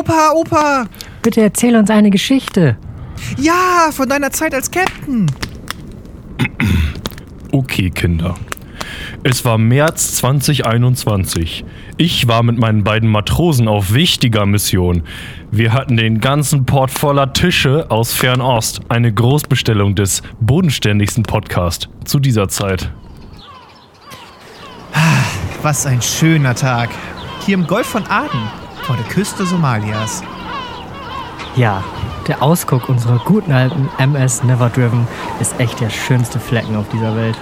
Opa, Opa! Bitte erzähl uns eine Geschichte. Ja, von deiner Zeit als Captain. Okay, Kinder. Es war März 2021. Ich war mit meinen beiden Matrosen auf wichtiger Mission. Wir hatten den ganzen Port voller Tische aus Fernost. Eine Großbestellung des bodenständigsten Podcasts zu dieser Zeit. Was ein schöner Tag. Hier im Golf von Aden, vor der Küste Somalias. Ja, der Ausguck unserer guten alten MS Never Driven ist echt der schönste Flecken auf dieser Welt.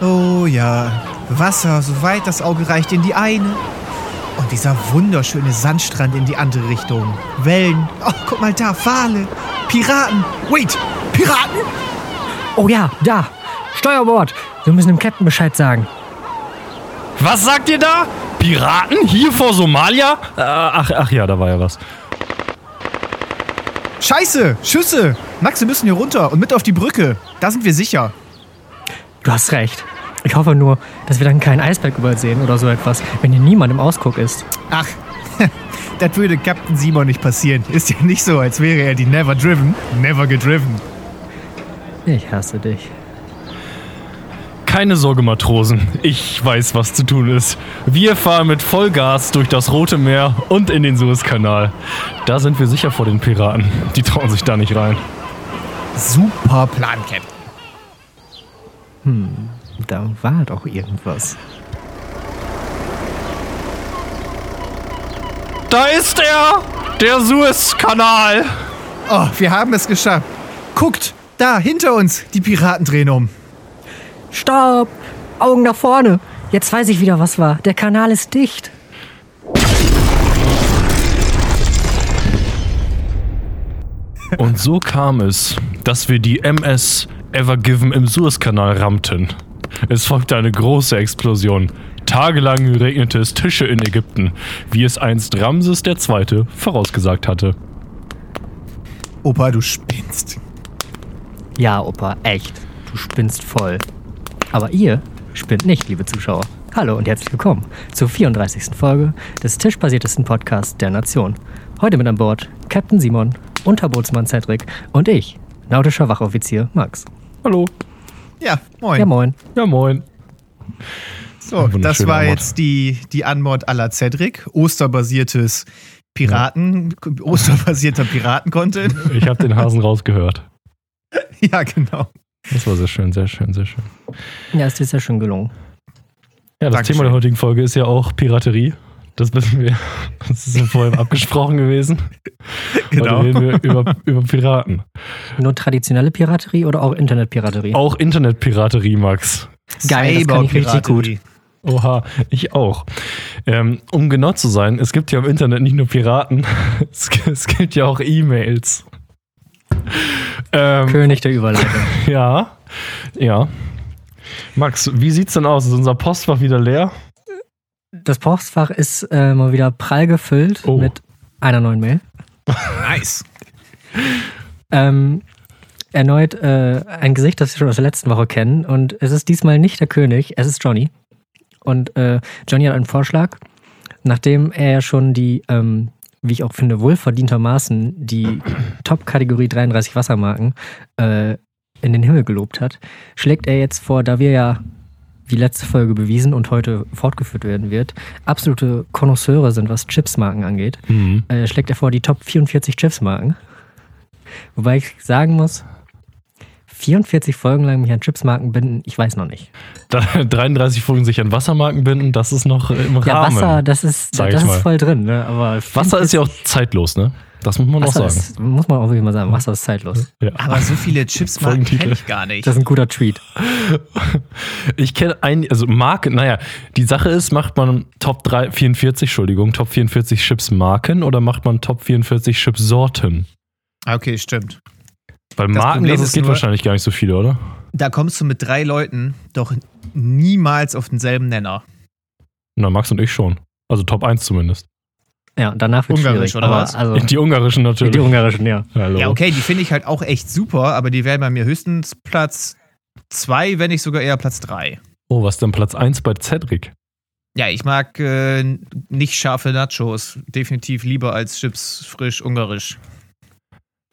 Oh ja, Wasser, soweit das Auge reicht, in die eine. Und dieser wunderschöne Sandstrand in die andere Richtung. Wellen. Oh, guck mal da, Wale. Piraten. Wait, Piraten? Oh ja, da! Steuerbord! Wir müssen dem Captain Bescheid sagen. Was sagt ihr da? Piraten? Hier vor Somalia? Äh, ach, ach ja, da war ja was. Scheiße, Schüsse. Max, wir müssen hier runter und mit auf die Brücke. Da sind wir sicher. Du hast recht. Ich hoffe nur, dass wir dann keinen Eisberg übersehen oder so etwas, wenn hier niemand im Ausguck ist. Ach, das würde Captain Simon nicht passieren. Ist ja nicht so, als wäre er die Never Driven, Never gedriven. Ich hasse dich. Keine Sorge, Matrosen. Ich weiß, was zu tun ist. Wir fahren mit Vollgas durch das Rote Meer und in den Suezkanal. Da sind wir sicher vor den Piraten. Die trauen sich da nicht rein. Super Plan, Captain. Da war doch irgendwas. Da ist er! Der Suezkanal! Oh, wir haben es geschafft. Guckt, da, hinter uns. Die Piraten drehen um. Stopp! Augen nach vorne! Jetzt weiß ich wieder, was war. Der Kanal ist dicht. Und so kam es, dass wir die MS Ever Given im Suezkanal rammten. Es folgte eine große Explosion. Tagelang regnete es Tische in Ägypten, wie es einst Ramses II. vorausgesagt hatte. Opa, du spinnst. Ja, Opa, echt. Du spinnst voll. Aber ihr spinnt nicht, liebe Zuschauer. Hallo und herzlich willkommen zur 34. Folge des tischbasiertesten Podcasts der Nation. Heute mit an Bord Captain Simon, Unterbootsmann Cedric und ich, nautischer Wachoffizier Max. Hallo. Ja, moin. Ja, moin. Ja, moin. So, das war Mod. jetzt die, die Anmod à la Cedric. Osterbasiertes Piraten, osterbasierter Piraten-Content. Ich habe den Hasen rausgehört. ja, genau. Das war sehr schön, sehr schön, sehr schön. Ja, es ist ja schon gelungen. Ja, das Dankeschön. Thema der heutigen Folge ist ja auch Piraterie. Das wissen wir. Das ist ja vorher abgesprochen gewesen. Genau. Heute reden wir über, über Piraten. Nur traditionelle Piraterie oder auch Internetpiraterie? Auch Internetpiraterie, Max. Geil, das kann ich richtig gut. Oha, ich auch. Ähm, um genau zu sein, es gibt ja im Internet nicht nur Piraten, es, es gibt ja auch E-Mails. Ähm, König der Überleitung. ja, ja. Max, wie sieht's denn aus? Ist unser Postfach wieder leer? Das Postfach ist äh, mal wieder prall gefüllt Oh. mit einer neuen Mail. Nice. Ähm, erneut äh, ein Gesicht, das wir schon aus der letzten Woche kennen. Und es ist diesmal nicht der König, es ist Johnny. Und äh, Johnny hat einen Vorschlag, nachdem er ja schon die, ähm, wie ich auch finde, wohlverdientermaßen die Top-Kategorie 33 Wassermarken äh, in den Himmel gelobt hat, schlägt er jetzt vor, da wir ja wie letzte Folge bewiesen und heute fortgeführt werden wird, absolute Konnoisseure sind, was Chipsmarken angeht, Mhm. äh, schlägt er vor die Top 44 Chipsmarken. Wobei ich sagen muss, 44 Folgen lang mich an Chipsmarken binden, ich weiß noch nicht. Da 33 Folgen sich an Wassermarken binden, das ist noch im Ja, Rahmen. Wasser, das ist, das ist voll drin, ne? Aber Wasser ist ja auch zeitlos, ne? Das muss man auch Wasser sagen. ist, muss man auch wirklich mal sagen, Wasser ist zeitlos. Ja. Aber so viele Chipsmarken kenne ich gar nicht. Das ist ein guter Tweet. Ich kenne ein, also Marke, naja, die Sache ist, macht man Top 3, 44, Entschuldigung, Top 44 Chips Marken oder macht man Top 44 Chips Sorten? Ah, Okay, stimmt. Weil Das Marken, Problem das geht nur- wahrscheinlich gar nicht so viele, oder? Da kommst du mit drei Leuten doch niemals auf denselben Nenner. Na, Max und ich schon. Also Top 1 zumindest. Ja, und danach wird Ungarisch, oder was? Also, Die ungarischen natürlich. die ungarischen, ja. Hallo. Ja, okay, die finde ich halt auch echt super, aber die wären bei mir höchstens Platz zwei, wenn nicht sogar eher Platz drei. Oh, was ist denn Platz 1 bei Cedric? Ja, ich mag äh, nicht scharfe Nachos. Definitiv lieber als Chips frisch ungarisch.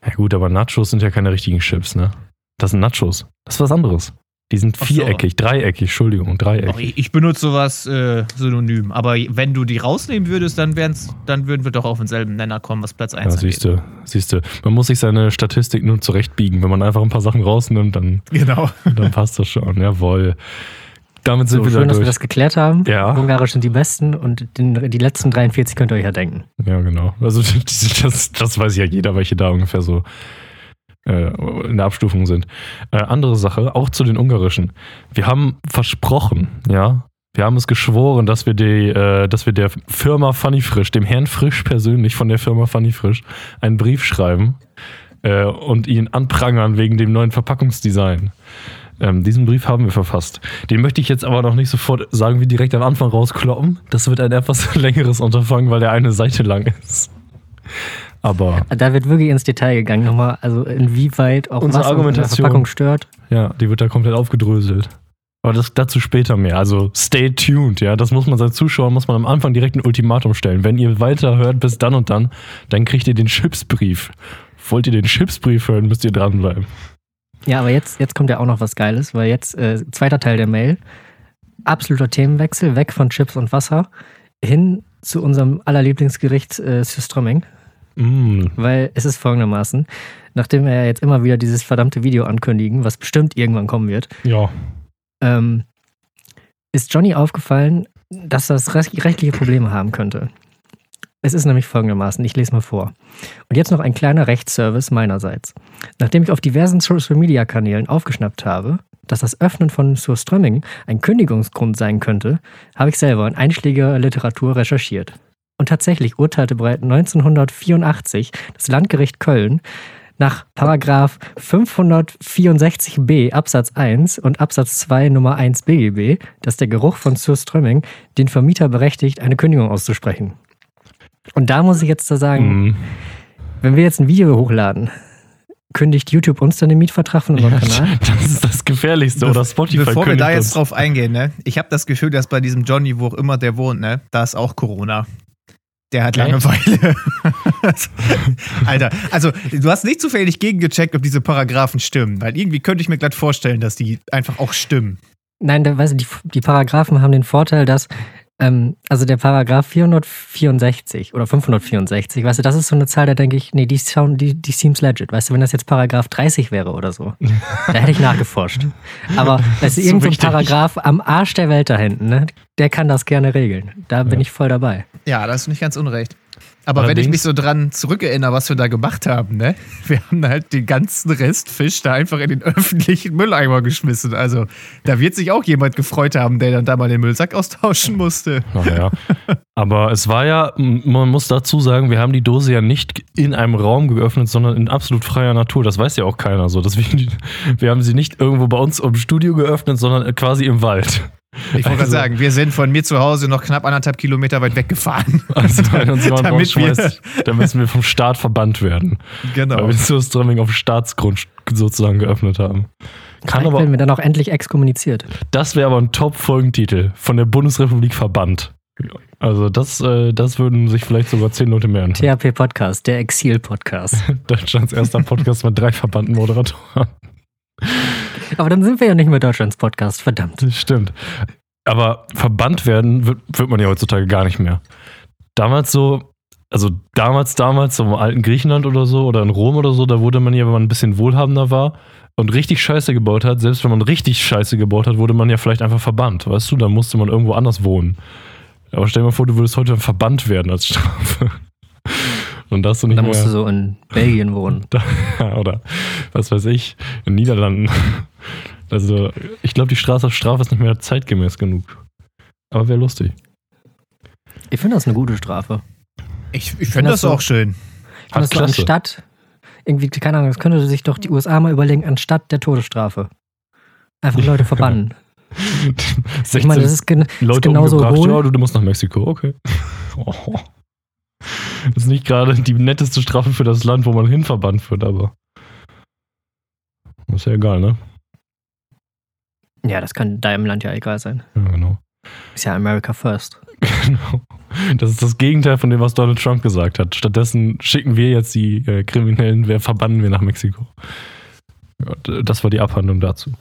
Ja gut, aber Nachos sind ja keine richtigen Chips, ne? Das sind Nachos. Das ist was anderes. Die sind so. viereckig, dreieckig, Entschuldigung, dreieckig. ich, benutze sowas äh, synonym. Aber wenn du die rausnehmen würdest, dann, wären's, dann würden wir doch auf denselben Nenner kommen, was Platz 1 Ja, angeht. siehst du, siehst du. Man muss sich seine Statistik nur zurechtbiegen. Wenn man einfach ein paar Sachen rausnimmt, dann, Genau. dann passt das schon. Jawohl. Damit sind So, wir schön, da dass wir durch. das geklärt haben. Ja. Ungarisch sind die besten und den, die letzten 43 könnt ihr euch ja denken. Ja, genau. Also das, das weiß ja jeder, welche da ungefähr so äh, in der Abstufung sind. Äh, andere Sache, auch zu den ungarischen. Wir haben versprochen, ja, wir haben es geschworen, dass wir, die, äh, dass wir der Firma Funny Frisch, dem Herrn Frisch persönlich von der Firma Funny Frisch, einen Brief schreiben äh, und ihn anprangern wegen dem neuen Verpackungsdesign. Ähm, diesen Brief haben wir verfasst. Den möchte ich jetzt aber noch nicht sofort sagen, wie direkt am Anfang rauskloppen. Das wird ein etwas längeres Unterfangen, weil der eine Seite lang ist. Aber Da wird wirklich ins Detail gegangen nochmal, also inwieweit auch Unsere was Argumentation. Verpackung stört. ja, die wird da komplett aufgedröselt. Aber das dazu später mehr. Also stay tuned, ja. Das muss man als Zuschauer, muss man am Anfang direkt ein Ultimatum stellen. Wenn ihr weiterhört bis dann und dann, dann kriegt ihr den Chipsbrief. Wollt ihr den Chipsbrief hören, müsst ihr dranbleiben. Ja, aber jetzt, jetzt kommt ja auch noch was Geiles, weil jetzt, äh, zweiter Teil der Mail, absoluter Themenwechsel, weg von Chips und Wasser, hin zu unserem allerlieblingsgericht äh, Süströmming, Mm, weil es ist folgendermaßen, nachdem wir ja jetzt immer wieder dieses verdammte Video ankündigen, was bestimmt irgendwann kommen wird, ja. ähm, ist Johnny aufgefallen, dass das recht- rechtliche Probleme haben könnte. Es ist nämlich folgendermaßen, ich lese mal vor. Und jetzt noch ein kleiner Rechtsservice meinerseits. Nachdem ich auf diversen Social-Media-Kanälen aufgeschnappt habe, dass das Öffnen von Surströmming ein Kündigungsgrund sein könnte, habe ich selber in einschlägiger Literatur recherchiert. Und tatsächlich urteilte bereits 1984 das Landgericht Köln nach Paragraph 564b Absatz 1 und Absatz 2 Nummer 1 BGB, dass der Geruch von Surströmming den Vermieter berechtigt, eine Kündigung auszusprechen. Und da muss ich jetzt da sagen, Mm. wenn wir jetzt ein Video hochladen, kündigt YouTube uns dann den Mietvertrag von unserem Kanal? Das ist das Gefährlichste. Oder Spotify Bevor wir da jetzt uns. drauf eingehen, ne? Ich habe das Gefühl, dass bei diesem Johnny, wo auch immer der wohnt, ne? Da ist auch Corona. Der hat? Langeweile. Alter, also du hast nicht zufällig gegengecheckt, ob diese Paragraphen stimmen, weil irgendwie könnte ich mir glatt vorstellen, dass die einfach auch stimmen. Nein, da, weißt du, die, die Paragraphen haben den Vorteil, dass, ähm, also der Paragraph 464 oder 564, weißt du, das ist so eine Zahl, da denke ich, nee, die, sound, die, die seems legit. Weißt du, wenn das jetzt Paragraph 30 wäre oder so, da hätte ich nachgeforscht. Aber weißt du, So irgendein wichtig. Paragraph am Arsch der Welt da hinten, ne, der kann das gerne regeln. Da bin Ja. ich voll dabei. Ja, da hast du nicht ganz unrecht. Aber wenn ich mich so dran zurückerinnere, was wir da gemacht haben, ne? Wir haben halt den ganzen Rest Fisch da einfach in den öffentlichen Mülleimer geschmissen. Also, da wird sich auch jemand gefreut haben, der dann da mal den Müllsack austauschen musste. Naja. Aber es war ja, man muss dazu sagen, wir haben die Dose ja nicht in einem Raum geöffnet, sondern in absolut freier Natur. Das weiß ja auch keiner so. Deswegen, wir haben sie nicht irgendwo bei uns im Studio geöffnet, sondern quasi im Wald. Ich wollte gerade Also- sagen, wir sind von mir zu Hause noch knapp anderthalb Kilometer weit weggefahren. Also wenn uns jemand Damit wir- rausschmeißt, dann müssen wir vom Staat verbannt werden. Genau. Weil wir so Streaming auf Staatsgrund sozusagen geöffnet haben. Kann Vielleicht aber, werden wir dann auch endlich exkommuniziert. das wäre aber ein Top-Folgentitel. Von der Bundesrepublik verbannt. Also das, äh, das würden sich vielleicht sogar zehn Leute mehr anhören. THP Podcast, der Exil-Podcast. Deutschlands erster Podcast mit drei verbannten Moderatoren. Aber dann sind wir ja nicht mehr Deutschlands Podcast, verdammt. Stimmt. Aber verbannt werden wird, wird man ja heutzutage gar nicht mehr. Damals so, also damals, damals, so im alten Griechenland oder so oder in Rom oder so, da wurde man ja, wenn man ein bisschen wohlhabender war und richtig Scheiße gebaut hat, selbst wenn man richtig Scheiße gebaut hat, wurde man ja vielleicht einfach verbannt. Weißt du, da musste man irgendwo anders wohnen. Aber stell dir mal vor, du würdest heute verbannt werden als Strafe. Und da hast du nicht Dann mehr. musst du so in Belgien wohnen. Da, oder was weiß ich, in Niederlanden. Also, ich glaube, die Strafe, Strafe ist nicht mehr zeitgemäß genug. Aber wäre lustig. Ich finde das eine gute Strafe. Ich, ich find finde das das so- auch schön. Ich finde das so anstatt, irgendwie, keine Ahnung, das könnte sich doch die USA mal überlegen, anstatt der Todesstrafe. Einfach Leute verbannen. 16 Ich meine, das ist, gen Leute ist genauso umgebracht. hohl. Ja, du, du musst nach Mexiko. Okay. Oh. Das ist nicht gerade die netteste Strafe für das Land, wo man hinverbannt wird, aber. Ist ja egal, ne? Ja, das kann deinem Land ja egal sein. Ja, genau. Ist ja America First. Genau. Das ist das Gegenteil von dem, was Donald Trump gesagt hat. Stattdessen schicken wir jetzt die äh, Kriminellen, wer verbannen wir nach Mexiko. Ja, das war die Abhandlung dazu.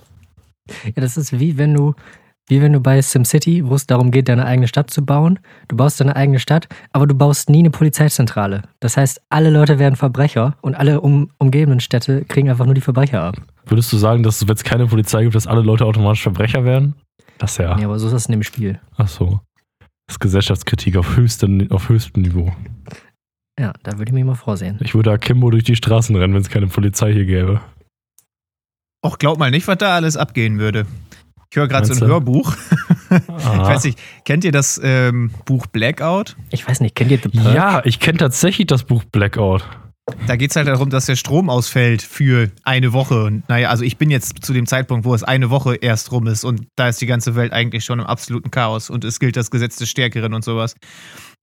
Ja, das ist wie wenn du, wie wenn du bei SimCity, wo es darum geht, deine eigene Stadt zu bauen. Du baust deine eigene Stadt, aber du baust nie eine Polizeizentrale. Das heißt, alle Leute werden Verbrecher und alle um, umgebenden Städte kriegen einfach nur die Verbrecher ab. Würdest du sagen, dass wenn es keine Polizei gibt, dass alle Leute automatisch Verbrecher werden? Das ja. Nee, aber so ist das in dem Spiel. Ach so. Das ist Gesellschaftskritik auf höchstem, auf höchstem Niveau. Ja, da würde ich mich mal vorsehen. Ich würde Akimbo durch die Straßen rennen, wenn es keine Polizei hier gäbe. Och, glaub mal nicht, was da alles abgehen würde. Ich höre gerade so ein? Hörbuch. Ah. Ich weiß nicht, kennt ihr das ähm, Buch Blackout? Ich weiß nicht, kennt ihr The Perk? Ja, ich kenne tatsächlich das Buch Blackout. Da geht es halt darum, dass der Strom ausfällt für eine Woche. Und naja, also ich bin jetzt zu dem Zeitpunkt, wo es eine Woche erst rum ist und da ist die ganze Welt eigentlich schon im absoluten Chaos und es gilt das Gesetz des Stärkeren und sowas.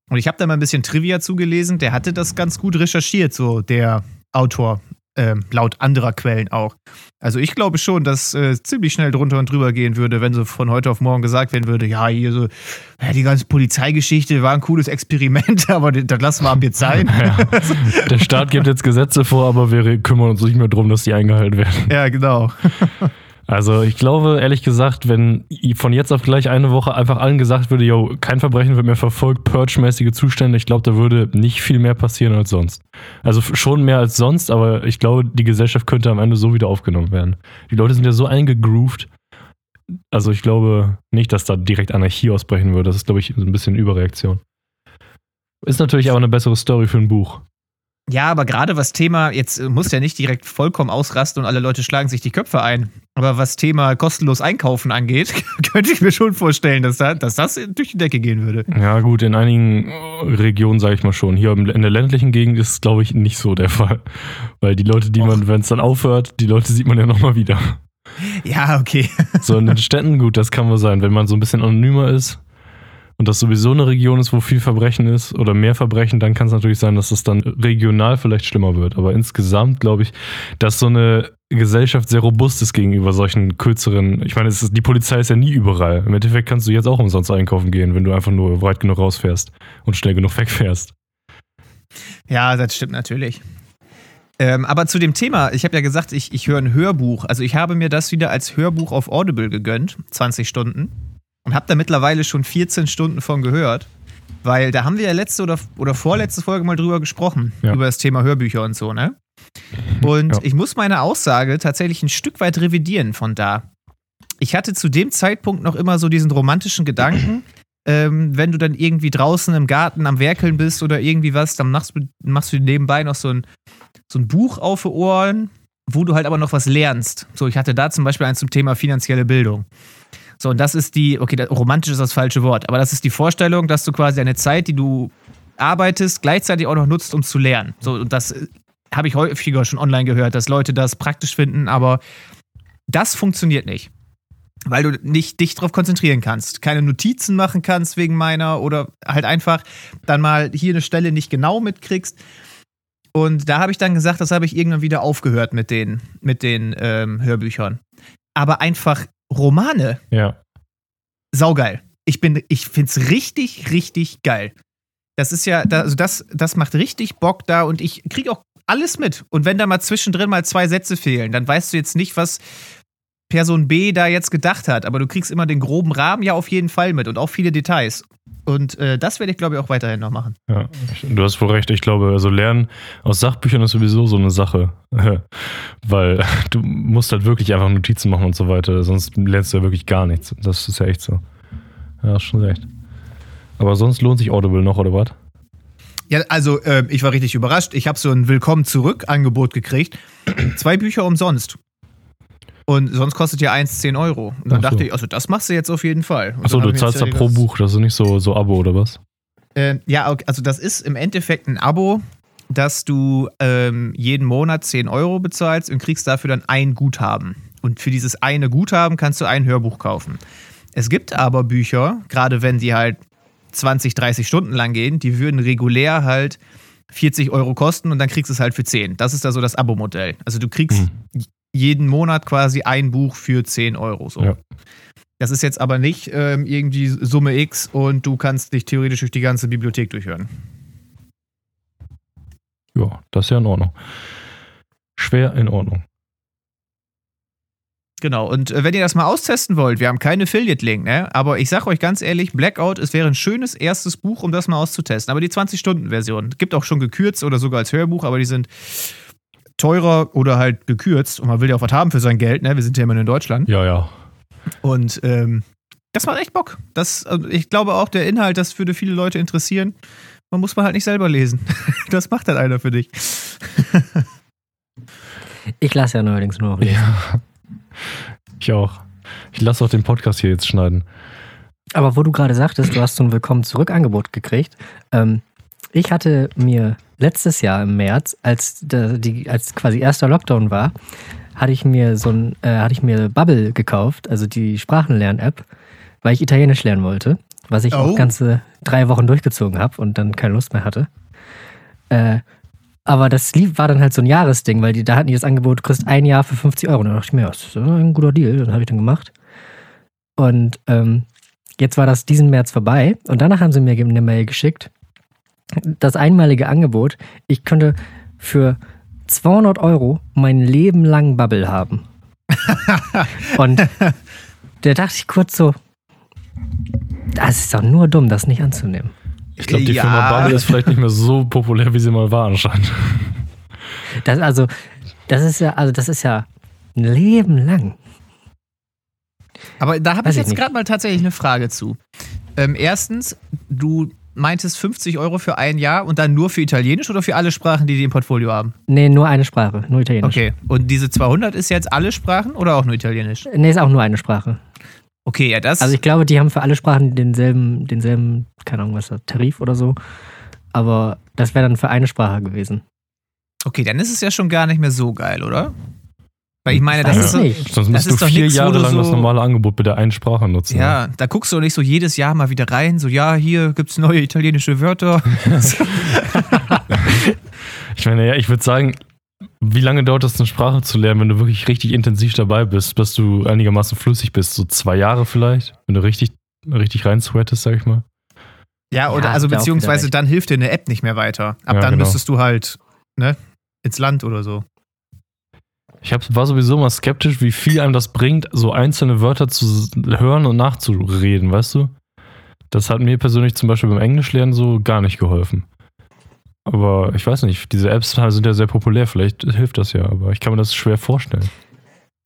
Und ich habe da mal ein bisschen Trivia zugelesen. Der hatte das ganz gut recherchiert, so der Autor, ähm, laut anderer Quellen auch. Also ich glaube schon, dass äh, ziemlich schnell drunter und drüber gehen würde, wenn so von heute auf morgen gesagt werden würde, ja, hier so, ja, die ganze Polizeigeschichte war ein cooles Experiment, aber das lassen wir ab jetzt sein. Ja. Der Staat gibt jetzt Gesetze vor, aber wir kümmern uns nicht mehr darum, dass die eingehalten werden. ja, genau. Also ich glaube, ehrlich gesagt, wenn von jetzt auf gleich eine Woche einfach allen gesagt würde, yo, kein Verbrechen wird mehr verfolgt, Purge-mäßige Zustände, ich glaube, da würde nicht viel mehr passieren als sonst. Also schon mehr als sonst, aber ich glaube, die Gesellschaft könnte am Ende so wieder aufgenommen werden. Die Leute sind ja so eingegroovt. Also ich glaube nicht, dass da direkt Anarchie ausbrechen würde. Das ist, glaube ich, ein bisschen Überreaktion. Ist natürlich aber eine bessere Story für ein Buch. Ja, aber gerade was Thema, jetzt äh, muss ja nicht direkt vollkommen ausrasten und alle Leute schlagen sich die Köpfe ein. Aber was Thema kostenlos einkaufen angeht, könnte ich mir schon vorstellen, dass, da, dass das durch die Decke gehen würde. Ja, gut, in einigen äh, Regionen sage ich mal schon. Hier in der ländlichen Gegend ist es, glaube ich, nicht so der Fall. Weil die Leute, die Och. man, wenn es dann aufhört, die Leute sieht man ja nochmal wieder. Ja, okay. So in den Städten, gut, das kann wohl sein. Wenn man so ein bisschen anonymer ist und das sowieso eine Region ist, wo viel Verbrechen ist oder mehr Verbrechen, dann kann es natürlich sein, dass es dann regional vielleicht schlimmer wird. Aber insgesamt glaube ich, dass so eine Gesellschaft sehr robust ist gegenüber solchen kürzeren. Ich meine, ist, die Polizei ist ja nie überall. Im Endeffekt kannst du jetzt auch umsonst einkaufen gehen, wenn du einfach nur weit genug rausfährst und schnell genug wegfährst. Ja, das stimmt natürlich. Ähm, aber zu dem Thema, ich habe ja gesagt, ich, ich höre ein Hörbuch. Also ich habe mir das wieder als Hörbuch auf Audible gegönnt, 20 Stunden. Und habe da mittlerweile schon 14 Stunden von gehört. Weil da haben wir ja letzte oder, oder vorletzte Folge mal drüber gesprochen, Ja. über das Thema Hörbücher und so, ne? Und Ja. ich muss meine Aussage tatsächlich ein Stück weit revidieren von da. Ich hatte zu dem Zeitpunkt noch immer so diesen romantischen Gedanken, ähm, wenn du dann irgendwie draußen im Garten am Werkeln bist oder irgendwie was, dann machst du, machst du nebenbei noch so ein, so ein Buch auf die Ohren, wo du halt aber noch was lernst. So, ich hatte da zum Beispiel eins zum Thema finanzielle Bildung. So, und das ist die, okay, das, romantisch ist das falsche Wort, aber das ist die Vorstellung, dass du quasi eine Zeit, die du arbeitest, gleichzeitig auch noch nutzt, um zu lernen. So, und das äh, habe ich häufiger schon online gehört, dass Leute das praktisch finden, aber das funktioniert nicht. Weil du nicht dich darauf konzentrieren kannst, keine Notizen machen kannst wegen meiner oder halt einfach dann mal hier eine Stelle nicht genau mitkriegst. Und da habe ich dann gesagt, das habe ich irgendwann wieder aufgehört mit den, mit den ähm, Hörbüchern. Aber einfach Romane, Ja. saugeil. Ich bin, ich find's richtig, richtig geil. Das ist ja, also das, das macht richtig Bock da und ich krieg auch alles mit. Und wenn da mal zwischendrin mal zwei Sätze fehlen, dann weißt du jetzt nicht, was Person B da jetzt gedacht hat, aber du kriegst immer den groben Rahmen ja auf jeden Fall mit und auch viele Details. Und äh, das werde ich, glaube ich, auch weiterhin noch machen. Ja, du hast wohl recht. Ich glaube, also Lernen aus Sachbüchern ist sowieso so eine Sache. Weil du musst halt wirklich einfach Notizen machen und so weiter. Sonst lernst du ja wirklich gar nichts. Das ist ja echt so. Ja, hast schon recht. Aber sonst lohnt sich Audible noch, oder was? Ja, also äh, ich war richtig überrascht. Ich habe so ein Willkommen zurück Angebot gekriegt. Zwei Bücher umsonst. Und sonst kostet ja eins 10 Euro. Und dann so. dachte ich, also das machst du jetzt auf jeden Fall. Achso, du zahlst da jetzt pro Buch. Das ist nicht so, so Abo, oder was? Äh, ja, also das ist im Endeffekt ein Abo, dass du ähm, jeden Monat 10 Euro bezahlst und kriegst dafür dann ein Guthaben. Und für dieses eine Guthaben kannst du ein Hörbuch kaufen. Es gibt aber Bücher, gerade wenn die halt 20, 30 Stunden lang gehen, die würden regulär halt 40 Euro kosten und dann kriegst du es halt für 10. Das ist da so das Abo-Modell. Also du kriegst Hm. Jeden Monat quasi ein Buch für 10 Euro. So. Ja. Das ist jetzt aber nicht ähm, irgendwie Summe X und du kannst dich theoretisch durch die ganze Bibliothek durchhören. Ja, das ist ja in Ordnung. Schwer in Ordnung. Genau, und äh, wenn ihr das mal austesten wollt, wir haben keinen Affiliate-Link, ne? Aber ich sag euch ganz ehrlich, Blackout, es wäre ein schönes erstes Buch, um das mal auszutesten. Aber die 20-Stunden-Version gibt auch schon gekürzt oder sogar als Hörbuch, aber die sind teurer oder halt gekürzt. Und man will ja auch was haben für sein Geld, ne? Wir sind ja immer nur in Deutschland. Ja, ja. Und ähm, das macht echt Bock. Das, also ich glaube auch, der Inhalt, das würde viele Leute interessieren. Man muss man halt nicht selber lesen. Das macht halt einer für dich. Ich lasse ja neuerdings nur noch lesen. Ja. Ich auch. Ich lasse auch den Podcast hier jetzt schneiden. Aber wo du gerade sagtest, du hast so ein Willkommen zurück Angebot gekriegt. Ähm, ich hatte mir letztes Jahr im März, als, die, als quasi erster Lockdown war, hatte ich mir so ein, äh, hatte ich mir Bubble gekauft, also die Sprachenlern-App, weil ich Italienisch lernen wollte, was ich Oh. auch ganze drei Wochen durchgezogen habe und dann keine Lust mehr hatte. Äh, aber das lief, war dann halt so ein Jahresding, weil die, da hatten die das Angebot, du kriegst ein Jahr für 50 Euro. Und dann dachte ich mir, ja, das ist ein guter Deal. Das habe ich dann gemacht. Und ähm, jetzt war das diesen März vorbei und danach haben sie mir eine Mail geschickt. Das einmalige Angebot, ich könnte für 200 Euro mein Leben lang Bubble haben. und da dachte ich kurz so, das ist doch nur dumm, das nicht anzunehmen. Ich glaube, die Ja. Firma Bubble ist vielleicht nicht mehr so populär, wie sie mal war anscheinend. Das, also, das ist ja, also das ist ja ein Leben lang. Aber da habe ich jetzt gerade mal tatsächlich eine Frage zu. Ähm, erstens, du meintest 50 Euro für ein Jahr und dann nur für Italienisch oder für alle Sprachen, die die im Portfolio haben? Nee, nur eine Sprache, nur Italienisch. Okay. Und diese 200 ist jetzt alle Sprachen oder auch nur Italienisch? Nee, ist auch nur eine Sprache. Okay, ja, das. Also ich glaube, die haben für alle Sprachen denselben, denselben, keine Ahnung, was das, Tarif oder so. Aber das wäre dann für eine Sprache gewesen. okay, dann ist es ja schon gar nicht mehr so geil, oder? Weil ich meine, das ist so. nicht. Sonst Das ist du doch vier nix, wo Jahre du lang das so- normale Angebot mit der einen Sprache nutzen. Ja, da guckst du nicht so jedes Jahr mal wieder rein, so ja, hier gibt's neue italienische Wörter. Ich meine, ja, ich würde sagen, wie lange dauert das, eine Sprache zu lernen, wenn du wirklich richtig intensiv dabei bist, bis du einigermaßen flüssig bist? So zwei Jahre vielleicht? Wenn du richtig, richtig rein sweatest, sag ich mal. Ja, oder Ja, also beziehungsweise dann hilft dir eine App nicht mehr weiter. Ab Ja, dann genau. müsstest du halt, ne, ins Land oder so. Ich hab, war sowieso mal skeptisch, wie viel einem das bringt, so einzelne Wörter zu hören und nachzureden, weißt du? Das hat mir persönlich zum Beispiel beim Englischlernen so gar nicht geholfen. Aber ich weiß nicht, diese Apps sind ja sehr populär, vielleicht hilft das ja, aber ich kann mir das schwer vorstellen.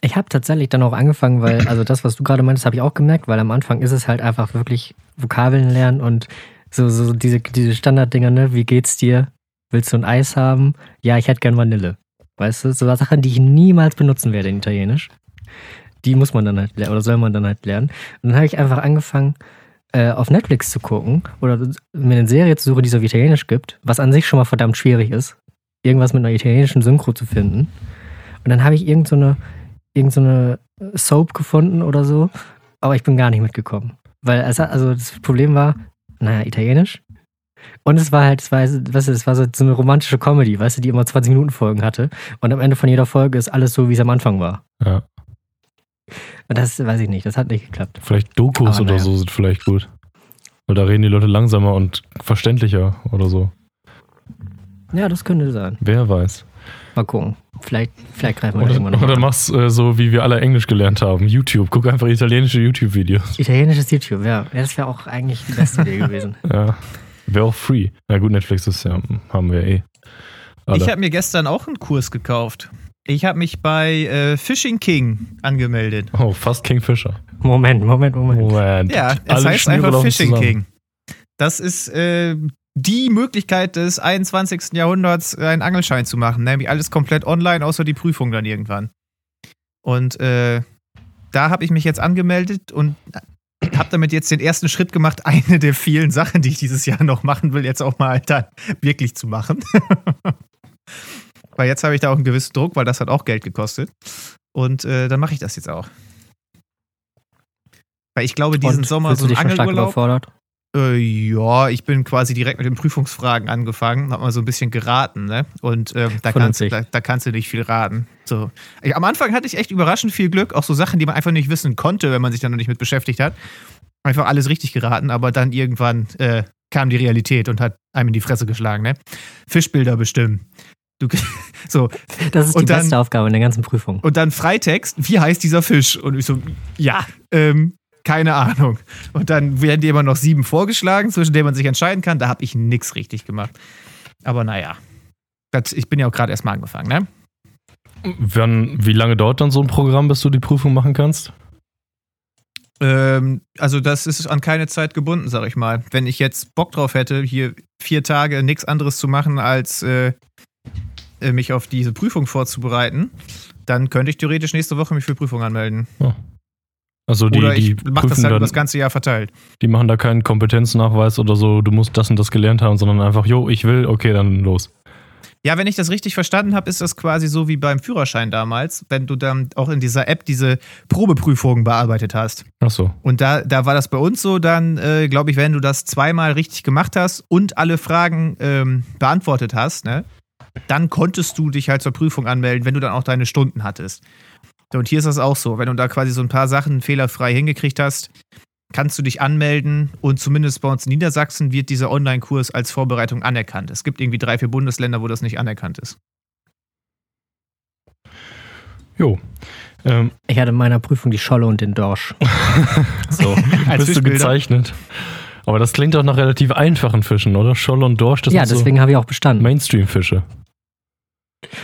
Ich habe tatsächlich dann auch angefangen, weil, also das, was du gerade meintest, habe ich auch gemerkt, weil am Anfang ist es halt einfach wirklich Vokabeln lernen und so, so diese, diese Standarddinger, ne? Wie geht's dir? Willst du ein Eis haben? Ja, ich hätte gern Vanille. Weißt du, so Sachen, die ich niemals benutzen werde in Italienisch. Die muss man dann halt lernen oder soll man dann halt lernen. Und dann habe ich einfach angefangen, äh, auf Netflix zu gucken oder mir eine Serie zu suchen, die es auf Italienisch gibt, was an sich schon mal verdammt schwierig ist, irgendwas mit einer italienischen Synchro zu finden. Und dann habe ich irgend so eine, irgend so eine Soap gefunden oder so, aber ich bin gar nicht mitgekommen. Weil also das Problem war, naja, Italienisch. Und es war halt, es war, weißt du, es war so, eine romantische Comedy, weißt du, die immer 20 Minuten Folgen hatte. Und am Ende von jeder Folge ist alles so, wie es am Anfang war. Ja. Und das weiß ich nicht, das hat nicht geklappt. Vielleicht Dokus Aber oder naja. so sind vielleicht gut. Weil da reden die Leute langsamer und verständlicher oder so. Ja, das könnte sein. Wer weiß. Mal gucken. Vielleicht, vielleicht greifen wir Oder, irgendwann noch. oder mal. machst äh, so, wie wir alle Englisch gelernt haben. YouTube. Guck einfach italienische YouTube-Videos. Italienisches YouTube, ja. ja das wäre auch eigentlich die beste Idee gewesen. Ja. Wäre auch free. Na gut, Netflix ist ja, haben wir eh. Alle. Ich habe mir gestern auch einen Kurs gekauft. Ich habe mich bei äh, Fishing King angemeldet. oh, fast Kingfisher. Moment, Moment, Moment. Moment. Ja, es Alle heißt Schnüre einfach Fishing zusammen. King. Das ist äh, die Möglichkeit des 21. Jahrhunderts, einen Angelschein zu machen. Nämlich alles komplett online, außer die Prüfung dann irgendwann. Und äh, da habe ich mich jetzt angemeldet und habe damit jetzt den ersten Schritt gemacht, eine der vielen Sachen, die ich dieses Jahr noch machen will, jetzt auch mal dann wirklich zu machen. weil jetzt habe ich da auch einen gewissen Druck, weil das hat auch Geld gekostet. Und äh, dann mache ich das jetzt auch. Weil ich glaube, diesen Und Sommer so ein Angelurlaub. Äh, ja, ich bin quasi direkt mit den Prüfungsfragen angefangen, hab mal so ein bisschen geraten, ne? Und ähm, da, kannst, da, da, kannst du nicht viel raten. So. Ich, am Anfang hatte ich echt überraschend viel Glück, auch so Sachen, die man einfach nicht wissen konnte, wenn man sich da noch nicht mit beschäftigt hat. Einfach alles richtig geraten, aber dann irgendwann äh, kam die Realität und hat einem in die Fresse geschlagen, ne? Fischbilder bestimmen. Du, so. Das ist die dann, beste Aufgabe in der ganzen Prüfung. Und dann Freitext, wie heißt dieser Fisch? Und ich so, ja, ähm, keine Ahnung. Und dann werden dir immer noch sieben vorgeschlagen, zwischen denen man sich entscheiden kann. Da habe ich nichts richtig gemacht. Aber naja, das, ich bin ja auch gerade erst mal angefangen, ne? Wann, wie lange dauert dann so ein Programm, bis du die Prüfung machen kannst? Ähm, also das ist an keine Zeit gebunden, sag ich mal. Wenn ich jetzt Bock drauf hätte, hier vier Tage nichts anderes zu machen, als äh, äh mich auf diese Prüfung vorzubereiten, dann könnte ich theoretisch nächste Woche mich für Prüfung anmelden. Oh. Also die, oder ich mache das halt dann, das ganze Jahr verteilt. Die machen da keinen Kompetenznachweis oder so, du musst das und das gelernt haben, sondern einfach, jo, ich will, okay, dann los. Ja, wenn ich das richtig verstanden habe, ist das quasi so wie beim Führerschein damals, wenn du dann auch in dieser App diese Probeprüfungen bearbeitet hast. Ach so. Und da, da war das bei uns so, dann äh, glaube ich, wenn du das zweimal richtig gemacht hast und alle Fragen ähm, beantwortet hast, ne, dann konntest du dich halt zur Prüfung anmelden, wenn du dann auch deine Stunden hattest. Und hier ist das auch so. Wenn du da quasi so ein paar Sachen fehlerfrei hingekriegt hast, kannst du dich anmelden und zumindest bei uns in Niedersachsen wird dieser Online-Kurs als Vorbereitung anerkannt. Es gibt irgendwie drei, vier Bundesländer, wo das nicht anerkannt ist. Jo. Ähm, ich hatte in meiner Prüfung die Scholle und den Dorsch. so, als bist du gezeichnet. Aber das klingt doch nach relativ einfachen Fischen, oder? Scholle und Dorsch, das ja, sind deswegen so habe ich auch bestanden. Mainstream-Fische.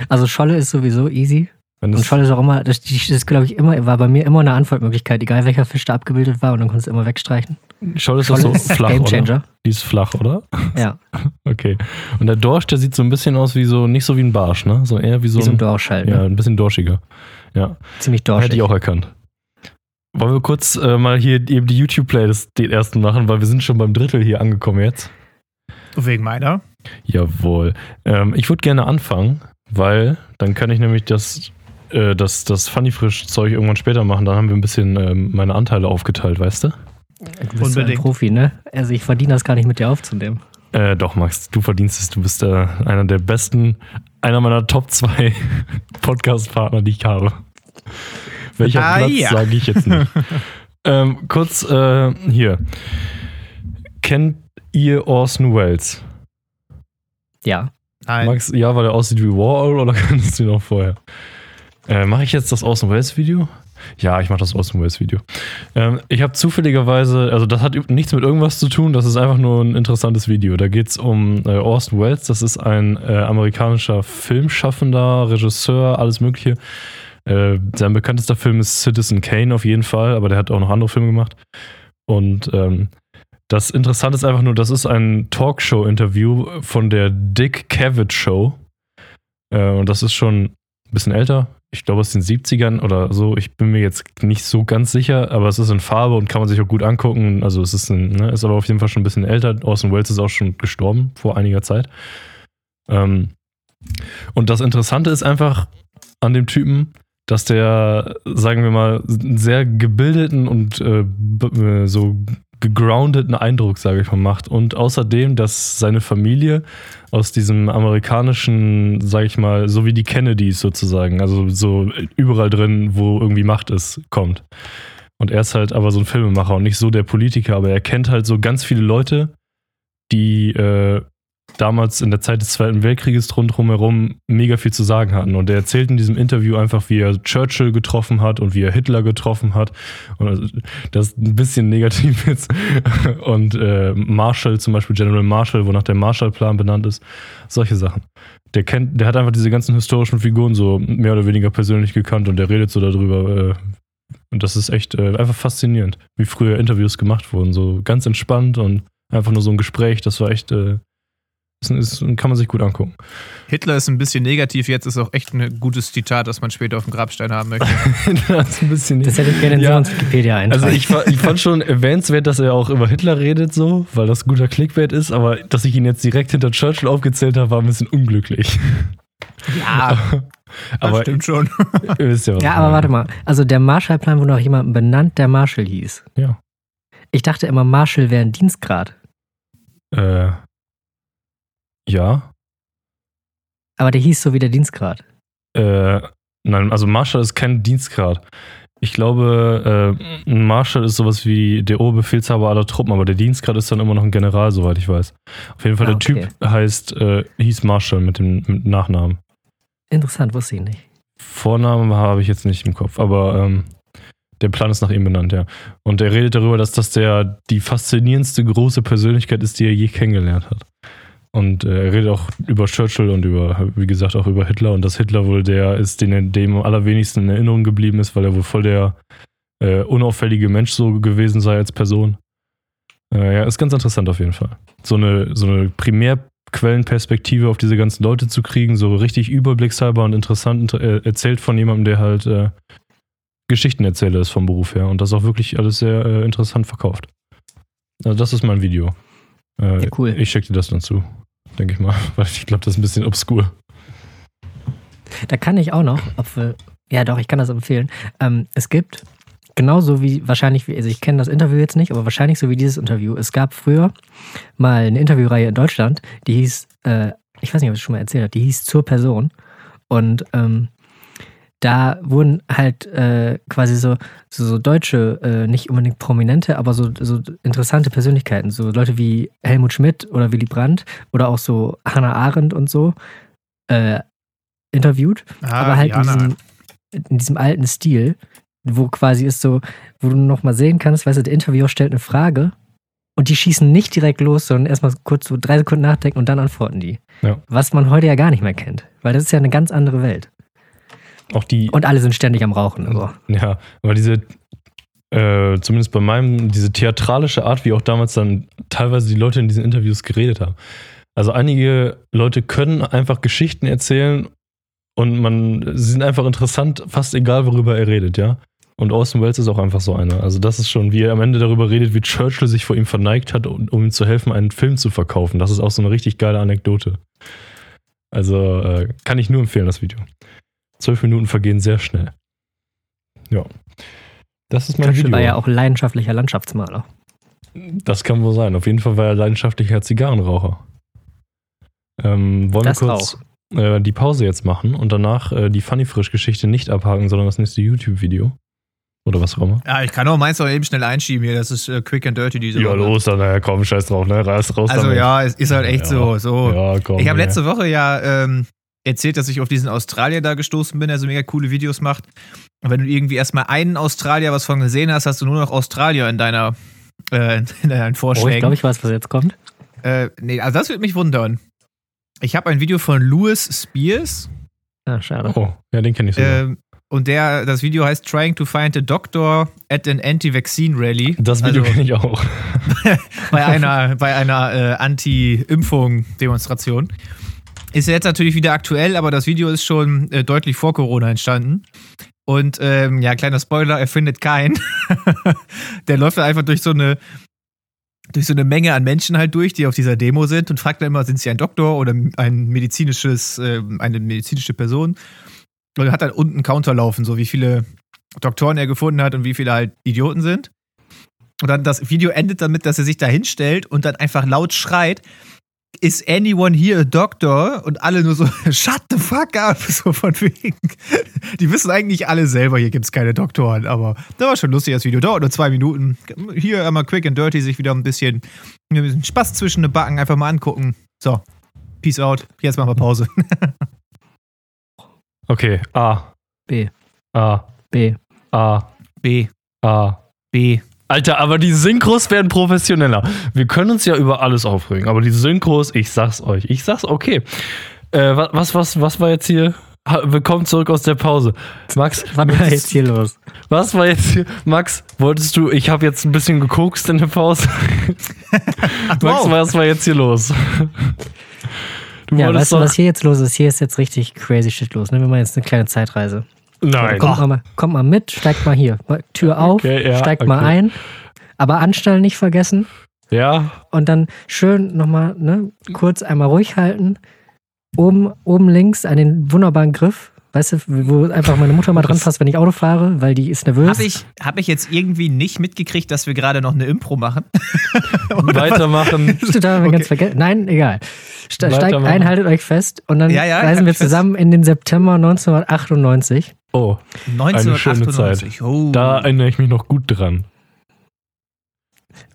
Also Scholle ist sowieso easy. Und Scholle ist auch immer, das, das ist glaube ich immer, war bei mir immer eine Antwortmöglichkeit, egal welcher Fisch da abgebildet war und dann konntest du immer wegstreichen. Scholle ist Scholle so ist flach, Gamechanger. oder? Die ist flach, oder? Ja. Okay. Und der Dorsch, der sieht so ein bisschen aus wie so, nicht so wie ein Barsch, ne? So eher wie so, wie so ein Dorsch halt. Ne? Ja, ein bisschen dorschiger. Ja. Ziemlich dorschig. Hätte ich auch erkannt. Wollen wir kurz äh, mal hier eben die YouTube-Playlist den ersten machen, weil wir sind schon beim Drittel hier angekommen jetzt. Wegen meiner? Jawohl. Ähm, ich würde gerne anfangen, weil dann kann ich nämlich das äh, das, das Funny Frisch Zeug irgendwann später machen, dann haben wir ein bisschen ähm, meine Anteile aufgeteilt, weißt du? Du bist ein Profi, ne? Also ich verdiene das gar nicht mit dir aufzunehmen. Äh, doch, Max, du verdienst es. Du bist äh, einer der besten, einer meiner Top 2 Podcast-Partner, die ich habe. Welcher ah, Platz, ja. sage ich jetzt nicht. ähm, kurz äh, hier. Kennt ihr Orson Welles? Ja. Nein. Max, ja, weil er aussieht wie Warhol oder kannst du ihn noch vorher? Äh, mache ich jetzt das Awesome Wales Video? Ja, ich mache das Awesome Wales Video. Ähm, ich habe zufälligerweise, also das hat nichts mit irgendwas zu tun, das ist einfach nur ein interessantes Video. Da geht es um äh, Orson Welles, das ist ein äh, amerikanischer Filmschaffender, Regisseur, alles Mögliche. Äh, sein bekanntester Film ist Citizen Kane auf jeden Fall, aber der hat auch noch andere Filme gemacht. Und ähm, das Interessante ist einfach nur, das ist ein Talkshow-Interview von der Dick Cavett Show. Äh, und das ist schon ein bisschen älter, ich glaube aus den 70ern oder so, ich bin mir jetzt nicht so ganz sicher, aber es ist in Farbe und kann man sich auch gut angucken. Also es ist, ein, ne, ist aber auf jeden Fall schon ein bisschen älter. Orson Welles ist auch schon gestorben vor einiger Zeit. Ähm, und das Interessante ist einfach an dem Typen, dass der, sagen wir mal, einen sehr gebildeten und äh, äh so gegroundeten Eindruck, sage ich mal, macht. Und außerdem, dass seine Familie aus diesem amerikanischen, sage ich mal, so wie die Kennedys sozusagen, also so überall drin, wo irgendwie Macht ist, kommt. Und er ist halt aber so ein Filmemacher und nicht so der Politiker, aber er kennt halt so ganz viele Leute, die äh, damals in der Zeit des Zweiten Weltkrieges rundherum herum mega viel zu sagen hatten. Und er erzählt in diesem Interview einfach, wie er Churchill getroffen hat und wie er Hitler getroffen hat. Und das ist ein bisschen negativ jetzt. Und äh, Marshall, zum Beispiel General Marshall, wonach der Marshallplan benannt ist. Solche Sachen. Der kennt, der hat einfach diese ganzen historischen Figuren so mehr oder weniger persönlich gekannt und der redet so darüber. Äh, und das ist echt äh, einfach faszinierend, wie früher Interviews gemacht wurden. So ganz entspannt und einfach nur so ein Gespräch. Das war echt äh, das ist, kann man sich gut angucken. Hitler ist ein bisschen negativ, jetzt ist auch echt ein gutes Zitat, das man später auf dem Grabstein haben möchte. das, ist ein bisschen das hätte ich gerne in ja. so Wikipedia eintragen. Also ich, ich, fand schon erwähnenswert, dass er auch über Hitler redet, so, weil das guter Clickbait ist, aber dass ich ihn jetzt direkt hinter Churchill aufgezählt habe, war ein bisschen unglücklich. Ja. aber stimmt schon. ja, ja, aber warte mal. Also der Marshallplan wurde auch jemandem benannt, der Marshall hieß. Ja. Ich dachte immer, Marshall wäre ein Dienstgrad. Äh, ja. Aber der hieß so wie der Dienstgrad. Äh, nein, also Marshall ist kein Dienstgrad. Ich glaube, äh, ein Marshall ist sowas wie der Oberbefehlshaber aller Truppen, aber der Dienstgrad ist dann immer noch ein General, soweit ich weiß. Auf jeden Fall, Ah, der Typ okay. heißt, äh, hieß Marshall mit dem mit Nachnamen. Interessant, wusste ich nicht. Vornamen habe ich jetzt nicht im Kopf, aber ähm, der Plan ist nach ihm benannt, ja. Und er redet darüber, dass das der die faszinierendste große Persönlichkeit ist, die er je kennengelernt hat. Und äh, er redet auch über Churchill und über, wie gesagt, auch über Hitler und dass Hitler wohl der ist, den er dem am allerwenigsten in Erinnerung geblieben ist, weil er wohl voll der äh, unauffällige Mensch so gewesen sei als Person. Äh, ja, ist ganz interessant auf jeden Fall. So eine, so eine Primärquellenperspektive auf diese ganzen Leute zu kriegen, so richtig überblickshalber und interessant äh, erzählt von jemandem, der halt äh, Geschichtenerzähler ist vom Beruf her und das auch wirklich alles sehr äh, interessant verkauft. Also das ist mein Video. Äh, Ja, cool. Ich schicke dir das dann zu, denke ich mal, weil ich glaube, das ist ein bisschen obskur. Da kann ich auch noch, obwohl, ja doch, ich kann das empfehlen. Ähm, es gibt, genauso wie wahrscheinlich, wie- also ich kenne das Interview jetzt nicht, aber wahrscheinlich so wie dieses Interview. Es gab früher mal eine Interviewreihe in Deutschland, die hieß, äh, ich weiß nicht, ob ich es schon mal erzählt habe, die hieß Zur Person. Und ähm, da wurden halt äh, quasi so, so, so deutsche, äh, nicht unbedingt prominente, aber so, so interessante Persönlichkeiten, so Leute wie Helmut Schmidt oder Willy Brandt oder auch so Hannah Arendt und so äh, interviewt Ah, aber halt in diesem, in diesem alten Stil, wo quasi ist so, wo du noch mal sehen kannst, weißt du, der Interviewer stellt eine Frage und die schießen nicht direkt los, sondern erstmal kurz so drei Sekunden nachdenken und dann antworten die. Ja. Was man heute ja gar nicht mehr kennt, weil das ist ja eine ganz andere Welt. Auch die, Und alle sind ständig am Rauchen. Also. ja, aber diese, äh, zumindest bei meinem, diese theatralische Art, wie auch damals dann teilweise die Leute in diesen Interviews geredet haben. Also einige Leute können einfach Geschichten erzählen und man, sie sind einfach interessant, fast egal, worüber er redet, ja. Und Austin Wells ist auch einfach so einer. Also das ist schon, wie er am Ende darüber redet, wie Churchill sich vor ihm verneigt hat, um, um ihm zu helfen, einen Film zu verkaufen. Das ist auch so eine richtig geile Anekdote. Also äh, kann ich nur empfehlen, das Video. Zwölf Minuten vergehen sehr schnell. Ja. Das ist mein Churchill Video. war ja auch leidenschaftlicher Landschaftsmaler. Das kann wohl sein. Auf jeden Fall war er leidenschaftlicher Zigarrenraucher. Ähm, wollen Das wir kurz äh, die Pause jetzt machen und danach äh, die Funny Frisch Geschichte nicht abhaken, sondern das nächste YouTube-Video? Oder was auch immer? Ja, ich kann auch meins auch eben schnell einschieben hier. Das ist äh, quick and dirty diese Ja, Woche. los, dann äh, komm, scheiß drauf, ne? Reiß raus Also damit. ja, es ist halt echt Ja. so. so. Ja, komm. Ich habe letzte Woche ja ähm, erzählt, dass ich auf diesen Australier da gestoßen bin, der so mega coole Videos macht. Und wenn du irgendwie erstmal einen Australier was von gesehen hast, hast du nur noch Australier in deiner äh, in deinen Oh, ich Vorschlägen. glaube, ich weiß, was jetzt kommt. äh, nee, also das würde mich wundern. Ich habe ein Video von Louis Spears Ah, schade. Oh, ja, den kenne ich sogar. ähm, und der, das Video heißt Trying to Find a Doctor at an Anti-Vaccine Rally. das Video also- kenne ich auch. bei einer, bei einer äh, Anti-Impfung-Demonstration. Ist jetzt natürlich wieder aktuell, aber das Video ist schon äh, deutlich vor Corona entstanden. Und ähm, ja, kleiner Spoiler, er findet keinen. Der läuft einfach durch so eine durch so eine Menge an Menschen halt durch, die auf dieser Demo sind und fragt dann immer, sind sie ein Doktor oder ein medizinisches, äh, eine medizinische Person? Und hat dann unten einen Counter laufen, so wie viele Doktoren er gefunden hat und wie viele halt Idioten sind. Und dann das Video endet damit, dass er sich da hinstellt und dann einfach laut schreit: Is anyone here a doctor? Und alle nur so, shut the fuck up, so von wegen. Die wissen eigentlich alle selber, hier gibt es keine Doktoren, aber das war schon lustig, das Video. Dauert nur zwei Minuten. Hier einmal quick and dirty, sich wieder ein bisschen, ein bisschen Spaß zwischen den Backen einfach mal angucken. So, peace out. Jetzt machen wir Pause. Okay, A, B, A, B. A, B, A. B. Alter, aber die Synchros werden professioneller. Wir können uns ja über alles aufregen, aber die Synchros, ich sag's euch, ich sag's okay. Äh, wa- was, was, was war jetzt hier? Willkommen zurück aus der Pause. Max, Was war jetzt hier los? was war jetzt hier? Max, wolltest du, ich habe jetzt ein bisschen gekokst in der Pause. Max, wow. was war jetzt hier los? Du Ja, weißt du, was hier jetzt los ist? Hier ist jetzt richtig crazy shit los. Ne? Wir machen jetzt eine kleine Zeitreise. Nein. Kommt, mal, kommt mal mit, steigt mal hier. Mal Tür auf, Okay, ja, steigt mal okay. ein. Aber Anstellen nicht vergessen. Ja, Und dann schön nochmal ne, kurz einmal ruhig halten. Oben, oben links an den wunderbaren Griff weißt du, wo einfach meine Mutter mal dran fasst, wenn ich Auto fahre, weil die ist nervös. Habe ich, hab ich jetzt irgendwie nicht mitgekriegt, dass wir gerade noch eine Impro machen? Weitermachen. Bist du da okay. ganz vergessen? Nein, egal. Ste steigt ein, haltet euch fest und dann Ja, ja, reisen wir mich fest. zusammen in den September 1998. Oh, eine schöne Zeit. 1998. Oh. Da erinnere ich mich noch gut dran.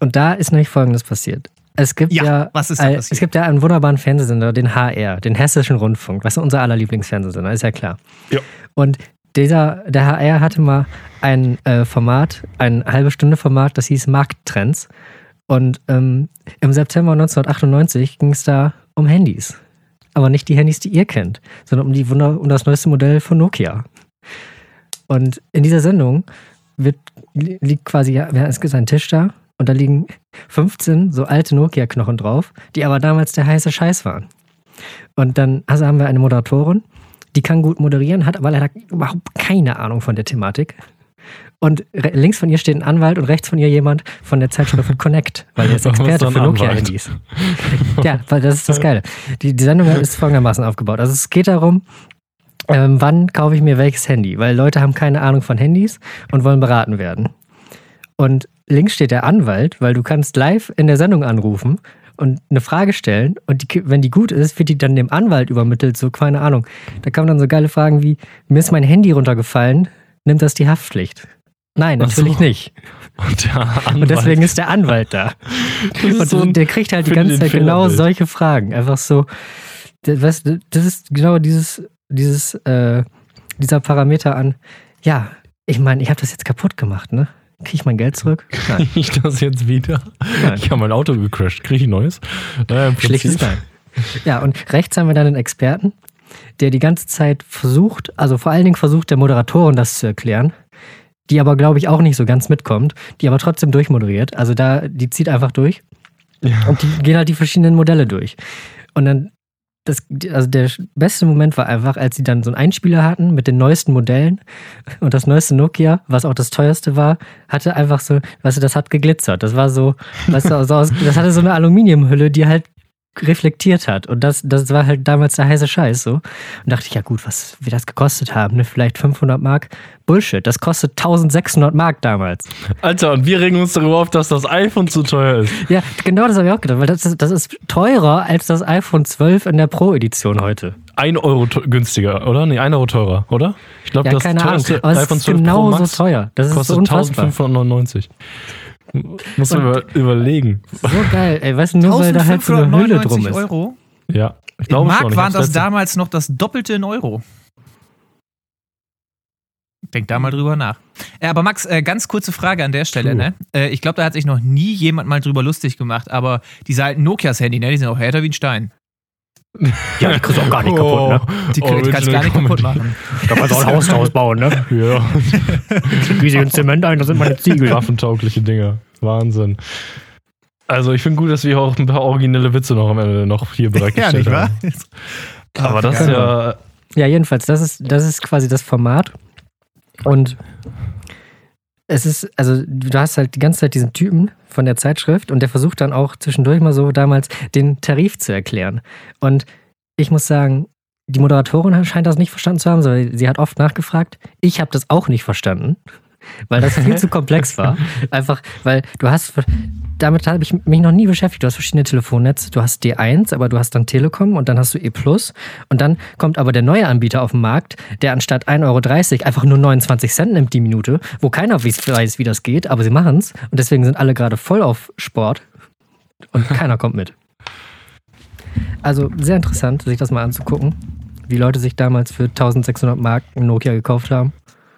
Und da ist nämlich Folgendes passiert. Es gibt Ja, ja, was ist da passiert? es gibt ja einen wunderbaren Fernsehsender, den HR, den Hessischen Rundfunk, was ist unser aller Lieblingsfernsehsender, ist ja klar. Ja. Und dieser, der HR hatte mal ein äh, Format, ein halbe Stunde Format, das hieß Markttrends. Und ähm, im September 1998 ging es da um Handys. Aber nicht die Handys, die ihr kennt, sondern um, die Wunder, um das neueste Modell von Nokia. Und in dieser Sendung wird, li- liegt quasi, ja, es gibt einen Tisch da und da liegen 15 so alte Nokia-Knochen drauf, die aber damals der heiße Scheiß waren. Und dann also haben wir eine Moderatorin, die kann gut moderieren, hat aber leider überhaupt keine Ahnung von der Thematik. Und links von ihr steht ein Anwalt und rechts von ihr jemand von der Zeitschrift Connect, weil er ist Experte für? Nokia-Handys. ja, weil das ist das Geile. Die, die Sendung ist folgendermaßen aufgebaut. Also es geht darum, ähm, wann kaufe ich mir welches Handy? Weil Leute haben keine Ahnung von Handys und wollen beraten werden. Und links steht der Anwalt, weil du kannst live in der Sendung anrufen und eine Frage stellen und die, wenn die gut ist, wird die dann dem Anwalt übermittelt, so keine Ahnung. Da kann man dann so geile Fragen wie, mir ist mein Handy runtergefallen, nimmt das die Haftpflicht? Nein, Ach so. natürlich nicht. Und, Und deswegen ist der Anwalt da. Und so der kriegt halt die ganze Zeit genau solche Fragen. Einfach so, das, das ist genau dieses, dieses, äh, dieser Parameter an, ja, ich meine, ich habe das jetzt kaputt gemacht, ne? Kriege ich mein Geld zurück? Nein. Krieg ich das jetzt wieder? Nein. Ich habe mein Auto gecrashed. Kriege ich ein neues? Naja, Prinzip. Nein. Ja, und rechts haben wir dann einen Experten, der die ganze Zeit versucht, also vor allen Dingen versucht, der Moderatorin das zu erklären, die aber, glaube ich, auch nicht so ganz mitkommt, die aber trotzdem durchmoderiert. Also da, die zieht einfach durch Ja. und die gehen halt die verschiedenen Modelle durch. Und dann, das, also der beste Moment war einfach, als sie dann so einen Einspieler hatten mit den neuesten Modellen und das neueste Nokia, was auch das teuerste war, hatte einfach so, weißt du, das hat geglitzert. Das war so, weißt du, so aus, das hatte so eine Aluminiumhülle, die halt reflektiert hat. Und das, das war halt damals der heiße Scheiß so. Und dachte ich, ja gut, was wird das gekostet haben? Ne? Vielleicht 500 Mark? Bullshit, das kostet 1600 Mark damals. Alter, und wir regen uns darüber auf, dass das iPhone zu teuer ist. Ja, genau das habe ich auch gedacht, weil das ist, das ist teurer als das iPhone 12 in der Pro-Edition heute. Ein Euro te- günstiger, oder? Nee, ein Euro teurer, oder? Ich glaube, Ja, das keine Ahnung. teuerste Aber es iPhone ist 12 Pro genau so Max teuer. Das ist kostet unfassbar. 1599. Muss man über, überlegen. So geil, ey, weißt du, nur weil da halt so eine Hülle drum 1599 ist. Euro? Ja, ich Im glaube Markt schon. Waren das letzte- damals noch das Doppelte in Euro. Denk da mal drüber nach. Äh, aber Max, äh, ganz kurze Frage an der Stelle. Ne? Äh, ich glaube, da hat sich noch nie jemand mal drüber lustig gemacht, aber diese alten Nokias Handy, ne, die sind auch härter wie ein Stein. Ja, die kriegst du auch gar nicht kaputt, ne? Die, die kannst du gar nicht kaputt machen. Da kannst du auch ein Haus draus bauen, ne? Ja, Gieße ich in Zement ein, das sind meine Ziegel. waffentaugliche Dinger. Wahnsinn. Also ich finde gut, dass wir auch ein paar originelle Witze noch am Ende noch hier Ja, bereitgestellt nicht wahr? haben. Aber das ist ja... Ja, jedenfalls, das ist, das ist quasi das Format. Und es ist, also du hast halt die ganze Zeit diesen Typen von der Zeitschrift und der versucht dann auch zwischendurch mal so damals den Tarif zu erklären. Und ich muss sagen, die Moderatorin scheint das nicht verstanden zu haben, sondern sie hat oft nachgefragt. Ich habe das auch nicht verstanden, weil das viel zu komplex war. Einfach, weil du hast, damit habe ich mich noch nie beschäftigt. Du hast verschiedene Telefonnetze. Du hast D1, aber du hast dann Telekom und dann hast du E+. Und dann kommt aber der neue Anbieter auf den Markt, der anstatt 1,30 Euro einfach nur 29 Cent nimmt die Minute, wo keiner weiß, wie das geht, aber sie machen es. Und deswegen sind alle gerade voll auf Sport und keiner kommt mit. Also sehr interessant, sich das mal anzugucken, wie Leute sich damals für 1600 Mark ein Nokia gekauft haben.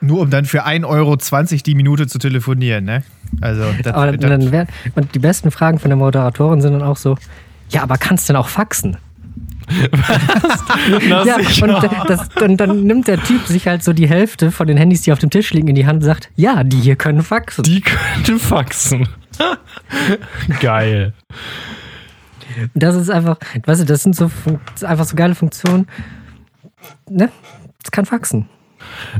Nur um dann für 1,20 Euro die Minute zu telefonieren, ne? Also, das, Aber das, dann wär, und die besten Fragen von der Moderatorin sind dann auch so, ja, aber kannst du denn auch faxen? Na, Ja, und das, dann, dann nimmt der Typ sich halt so die Hälfte von den Handys, die auf dem Tisch liegen, in die Hand und sagt, ja, die hier können faxen. Die könnte faxen. Geil. Das ist einfach, weißt du, das sind so das ist einfach so geile Funktionen. Ne? Es kann faxen.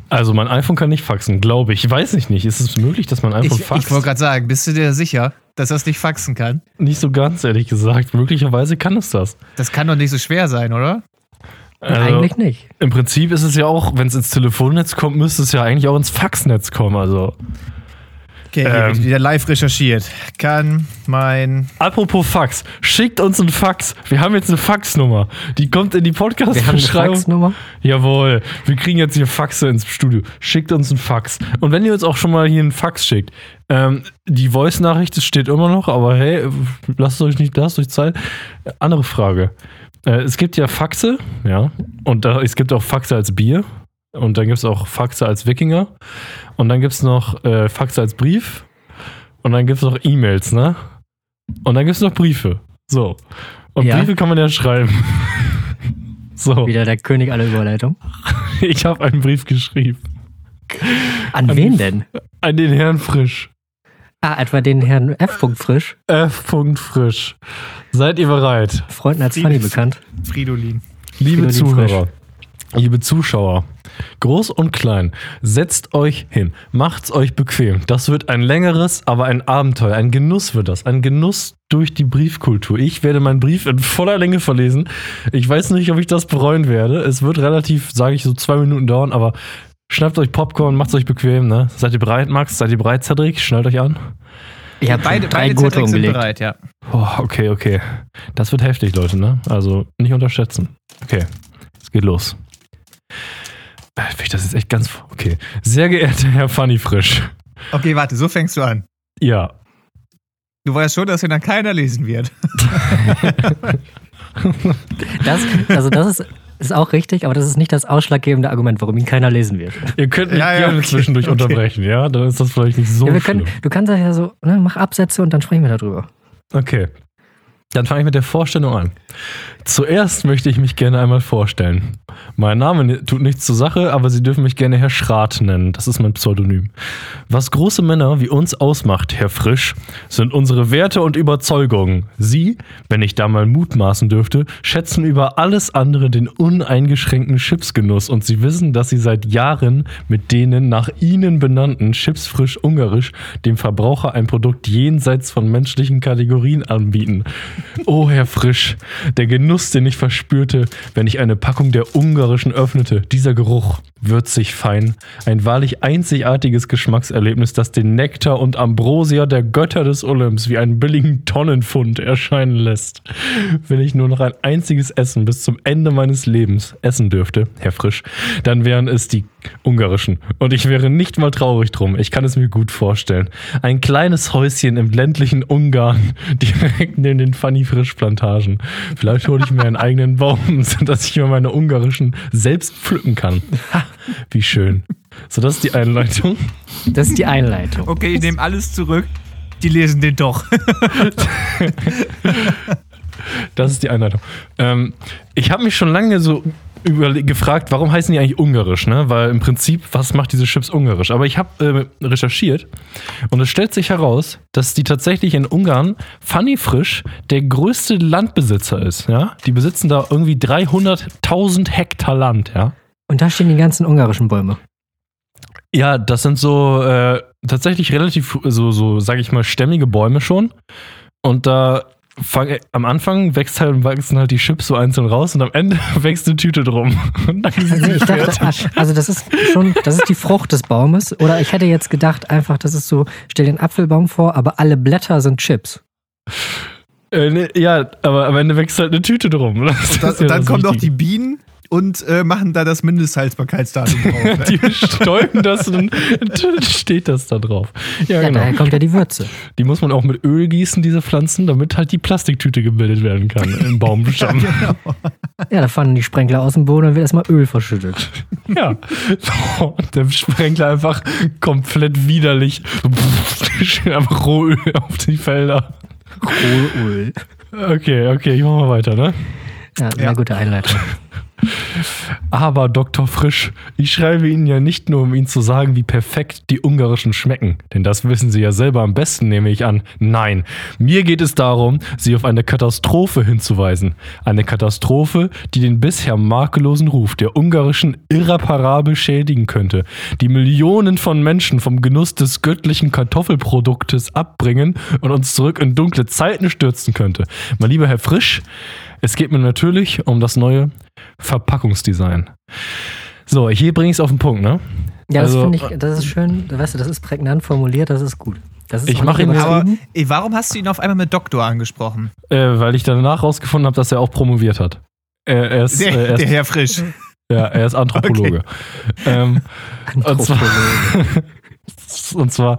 Also mein iPhone kann nicht faxen, glaube ich. Weiß ich nicht. Ist es möglich, dass mein iPhone ich ich faxt? wollte gerade sagen, bist du dir sicher, dass das nicht faxen kann? nicht so ganz, ehrlich gesagt. Möglicherweise kann es das. Das kann doch nicht so schwer sein, oder? Also, Eigentlich nicht. Im Prinzip ist es ja auch, wenn es ins Telefonnetz kommt, müsste es ja eigentlich auch ins Faxnetz kommen. Also. Okay, hier Ähm. wird wieder live recherchiert. Kann mein. Apropos Fax, schickt uns ein Fax. Wir haben jetzt eine Faxnummer. Die kommt in die Wir haben eine Podcast-Beschreibung. Faxnummer. Jawohl, wir kriegen jetzt hier Faxe ins Studio. Schickt uns ein Fax. Und wenn ihr uns auch schon mal hier einen Fax schickt, ähm, die Voice-Nachricht das steht immer noch, aber hey, lasst euch nicht, lasst euch Zeit. Äh, Andere Frage. Äh, es gibt ja Faxe, ja, und da, es gibt auch Faxe als Bier. Und dann gibt es auch Faxe als Wikinger. Und dann gibt es noch äh, Faxe als Brief. Und dann gibt es noch E-Mails, ne? Und dann gibt es noch Briefe. So. Und Ja. Briefe kann man ja schreiben. so. Wieder der König aller Überleitung. Ich habe einen Brief geschrieben. An An wen denn? An den Herrn Frisch. Ah, etwa den Herrn F. Frisch, F. Frisch. Seid ihr bereit? Freunden als Funny bekannt. Fridolin. Liebe Fridolin Zuhörer, liebe Zuschauer, groß und klein, setzt euch hin, macht's euch bequem. Das wird ein längeres, aber ein Abenteuer, ein Genuss wird das, ein Genuss durch die Briefkultur. Ich werde meinen Brief in voller Länge verlesen. Ich weiß nicht, ob ich das bereuen werde. Es wird relativ, sage ich, so zwei Minuten dauern, aber schnappt euch Popcorn, macht's euch bequem. Ne? Seid ihr bereit, Max? Seid ihr bereit, Cedric? Schnallt euch an. Ich habe Beide, drei beide Gurte umgelegt. bereit, ja. Oh, okay, okay. Das wird heftig, Leute, ne? Also nicht unterschätzen. Okay, es geht los. Äh, Das ist echt ganz. Okay. Sehr geehrter Herr Funny Frisch. Okay, warte, so fängst du an. Ja. Du weißt schon, dass ihn dann keiner lesen wird. Das, also das ist, ist auch richtig, aber das ist nicht das ausschlaggebende Argument, warum ihn keiner lesen wird. Ihr könnt mich Ja, ja, gerne okay, zwischendurch okay. unterbrechen, ja? Dann ist das vielleicht nicht so ja, wir können, du kannst ja so, ne, mach Absätze und dann sprechen wir darüber. Okay. Dann fange ich mit der Vorstellung an. Zuerst möchte ich mich gerne einmal vorstellen. Mein Name tut nichts zur Sache, aber Sie dürfen mich gerne Herr Schrat nennen. Das ist mein Pseudonym. Was große Männer wie uns ausmacht, Herr Frisch, sind unsere Werte und Überzeugungen. Sie, wenn ich da mal mutmaßen dürfte, schätzen über alles andere den uneingeschränkten Chipsgenuss und Sie wissen, dass Sie seit Jahren mit denen nach Ihnen benannten Chips frisch ungarisch dem Verbraucher ein Produkt jenseits von menschlichen Kategorien anbieten. Oh, Herr Frisch, der Genuss, den ich verspürte, wenn ich eine Packung der ungarischen öffnete, dieser Geruch, würzig fein, ein wahrlich einzigartiges Geschmackserlebnis, das den Nektar und Ambrosia der Götter des Olymps wie einen billigen Tonnenfund erscheinen lässt. Wenn ich nur noch ein einziges Essen bis zum Ende meines Lebens essen dürfte, Herr Frisch, dann wären es die ungarischen. Und ich wäre nicht mal traurig drum. Ich kann es mir gut vorstellen. Ein kleines Häuschen im ländlichen Ungarn, direkt neben den Funny Frisch Plantagen. Vielleicht hole ich mir einen eigenen Baum, sodass ich mir meine ungarischen selbst pflücken kann. Ha, wie schön. So, das ist die Einleitung. Das ist die Einleitung. Okay, ich nehme alles zurück. Die lesen den doch. Das ist die Einleitung. Ähm, ich habe mich schon lange so gefragt, warum heißen die eigentlich ungarisch, ne? Weil im Prinzip, was macht diese Chips ungarisch? Aber ich habe äh, recherchiert und es stellt sich heraus, dass die tatsächlich in Ungarn Funny Frisch der größte Landbesitzer ist, ja? Die besitzen da irgendwie 300.000 Hektar Land, ja? Und da stehen die ganzen ungarischen Bäume. Ja, das sind so äh, tatsächlich relativ, so, so sage ich mal, stämmige Bäume schon. Und da fang, am Anfang wächst halt, wachsen halt die Chips so einzeln raus und am Ende wächst eine Tüte drum. Und Also ich dachte, also das ist schon, das ist die Frucht des Baumes. Oder ich hätte jetzt gedacht, einfach, das ist so, stell dir einen Apfelbaum vor, aber alle Blätter sind Chips. Äh, ne, ja, aber am Ende wächst halt eine Tüte drum. Das Und dann, ja und dann kommen doch die. Bienen und äh, machen da das Mindesthaltbarkeitsdatum drauf. Ne? Die bestäuben das und dann steht das da drauf. Ja, Ja, genau. daher kommt ja die Würze. Die muss man auch mit Öl gießen, diese Pflanzen, damit halt die Plastiktüte gebildet werden kann im Baumstamm. Ja, da fallen die Sprenkler aus dem Boden und wird erstmal Öl verschüttet. Ja. So, und der Sprenkler einfach komplett widerlich. Schön einfach Rohöl auf die Felder. Öl. Okay, okay, ich mach mal weiter, ne? Ja, sehr Ja. gute Einleitung. Aber Dr. Frisch, ich schreibe Ihnen ja nicht nur, um Ihnen zu sagen, wie perfekt die ungarischen schmecken, denn das wissen Sie ja selber am besten, nehme ich an. Nein, mir geht es darum, Sie auf eine Katastrophe hinzuweisen. Eine Katastrophe, die den bisher makellosen Ruf der ungarischen irreparabel schädigen könnte, die Millionen von Menschen vom Genuss des göttlichen Kartoffelproduktes abbringen und uns zurück in dunkle Zeiten stürzen könnte. Mein lieber Herr Frisch, es geht mir natürlich um das neue Verpackungsdesign. So, hier bringe ich es auf den Punkt, ne? Ja, das Also- finde ich, das ist schön, weißt du, das ist prägnant formuliert, das ist gut. Das ist Ich mache ihn Aber ey, warum hast du ihn auf einmal mit Doktor angesprochen? Äh, weil ich danach rausgefunden habe, dass er auch promoviert hat. Er, er, ist, Der, äh, er, der ist, Herr Frisch. ja, er ist Anthropologe. Ähm, und zwar, und zwar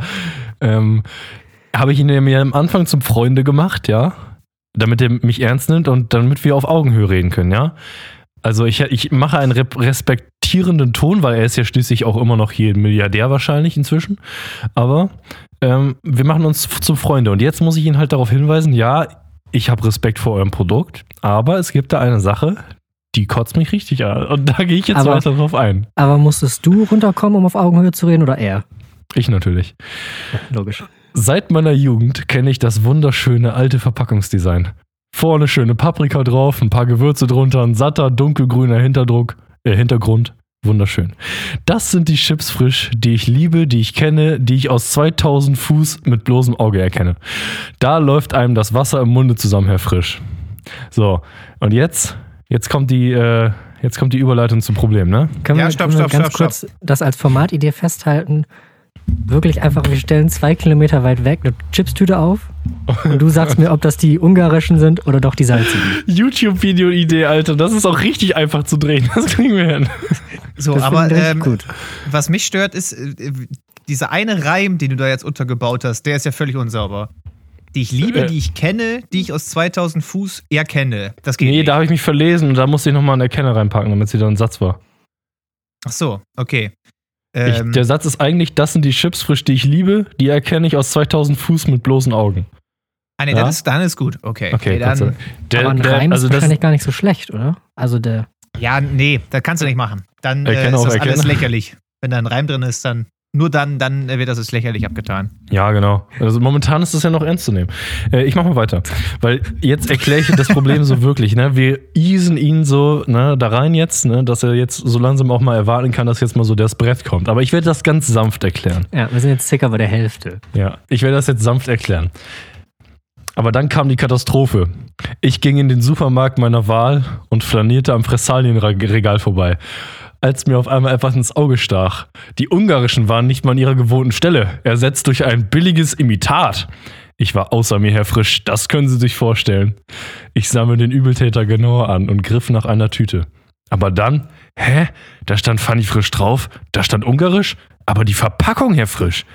ähm, habe ich ihn mir am Anfang zum Freunde gemacht, ja, damit er mich ernst nimmt und damit wir auf Augenhöhe reden können, ja. Also ich, ich mache einen respektierenden Ton, weil er ist ja schließlich auch immer noch hier Milliardär wahrscheinlich inzwischen. Aber ähm, wir machen uns zum Freunde und jetzt muss ich ihn halt darauf hinweisen, ja, ich habe Respekt vor eurem Produkt, aber es gibt da eine Sache, die kotzt mich richtig an und da gehe ich jetzt Aber- weiter drauf ein. Aber musstest du runterkommen, um auf Augenhöhe zu reden oder er? Ich natürlich. Ja, logisch. Seit meiner Jugend kenne ich das wunderschöne alte Verpackungsdesign. Vorne schöne Paprika drauf, ein paar Gewürze drunter, ein satter, dunkelgrüner Hinterdruck, äh, Hintergrund. Wunderschön. Das sind die Chips frisch, die ich liebe, die ich kenne, die ich aus 2000 Fuß mit bloßem Auge erkenne. Da läuft einem das Wasser im Munde zusammen, Herr Frisch. So, und jetzt, jetzt kommt die, äh, jetzt kommt die Überleitung zum Problem, ne? Können Ja, wir, stopp, können wir stopp, ganz stopp, kurz das als Formatidee festhalten? Wirklich einfach, wir stellen zwei Kilometer weit weg eine Chipstüte auf und du sagst mir, ob das die ungarischen sind oder doch die salzigen. YouTube-Video-Idee, Alter. Das ist auch richtig einfach zu drehen. Das kriegen wir hin. So, Das aber finde ich ähm, gut. was mich stört, ist, äh, dieser eine Reim, den du da jetzt untergebaut hast, der ist ja völlig unsauber. Die ich liebe, Äh. die ich kenne, die ich aus 2000 Fuß erkenne. Das geht Nee, nicht. da habe ich mich verlesen und da musste ich nochmal einen Erkenner reinpacken, damit sie dann ein Satz war. Ach so, okay. Ich, Ähm, der Satz ist eigentlich, das sind die Chips frisch, die ich liebe, die erkenne ich aus 2000 Fuß mit bloßen Augen. ah, nee, ja? dann, ist, dann ist gut. Okay, Okay, sei dann, der, Aber ein der, Reim also ist das, wahrscheinlich gar nicht so schlecht, oder? Also der. ja, nee, das kannst du nicht machen. Dann äh, ist das alles lächerlich. Wenn da ein Reim drin ist, dann nur dann, dann wird das als lächerlich abgetan. ja, genau. Also momentan ist das ja noch ernst zu nehmen. Äh, ich mache mal weiter, weil jetzt erkläre ich das Problem so wirklich. Ne? Wir easen ihn so ne, da rein jetzt, ne, dass er jetzt so langsam auch mal erwarten kann, dass jetzt mal so das Brett kommt. Aber ich werde das ganz sanft erklären. Ja, wir sind jetzt circa bei der Hälfte. Ja, ich werde das jetzt sanft erklären. Aber dann kam die Katastrophe. Ich ging in den Supermarkt meiner Wahl und flanierte am Fressalienregal vorbei. Als mir auf einmal etwas ins Auge stach. Die ungarischen waren nicht mal an ihrer gewohnten Stelle, ersetzt durch ein billiges Imitat. Ich war außer mir, Herr Frisch, das können Sie sich vorstellen. Ich sah mir den Übeltäter genauer an und griff nach einer Tüte. Aber dann, hä? Da stand Fanny Frisch drauf, da stand Ungarisch, aber die Verpackung, Herr Frisch.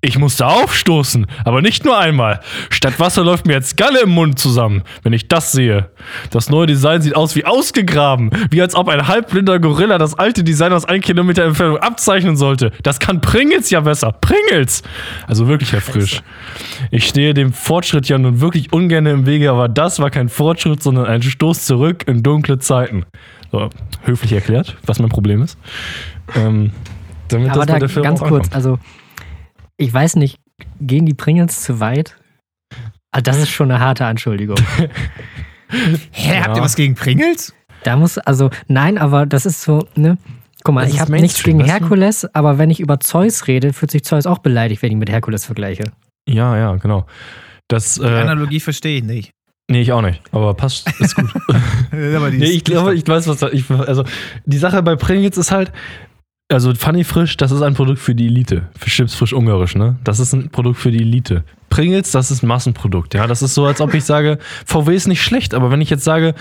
Ich musste aufstoßen, aber nicht nur einmal. Statt Wasser läuft mir jetzt Galle im Mund zusammen, wenn ich das sehe. Das neue Design sieht aus wie ausgegraben, wie als ob ein halbblinder Gorilla das alte Design aus ein Kilometer Entfernung abzeichnen sollte. Das kann Pringles ja besser. Pringles! Also wirklich, Herr Frisch. Ich stehe dem Fortschritt ja nun wirklich ungern im Wege, aber das war kein Fortschritt, sondern ein Stoß zurück in dunkle Zeiten. So, höflich erklärt, was mein Problem ist. Ähm, damit Aber das da bei der Firma ganz kurz, ankommt. also ich weiß nicht, gehen die Pringles zu weit? Ah, das ist schon eine harte Anschuldigung. Hä, habt Ja. ihr was gegen Pringles? Da muss, also, nein, aber das ist so, ne? Guck mal, Das ich habe nichts gegen du? Herkules, aber wenn ich über Zeus rede, fühlt sich Zeus auch beleidigt, wenn ich mit Herkules vergleiche. Ja, ja, genau. Das, Die äh, Analogie verstehe ich nicht. nee, ich auch nicht. Aber passt, ist gut. Aber die nee, ich glaube, ich weiß, was da, ich, also, die Sache bei Pringles ist halt, also Funny Frisch, das ist ein Produkt für die Elite. Für Chips frisch ungarisch, ne? Das ist ein Produkt für die Elite. Pringles, das ist ein Massenprodukt, ja. Das ist so, als ob ich sage, VW ist nicht schlecht, aber wenn ich jetzt sage,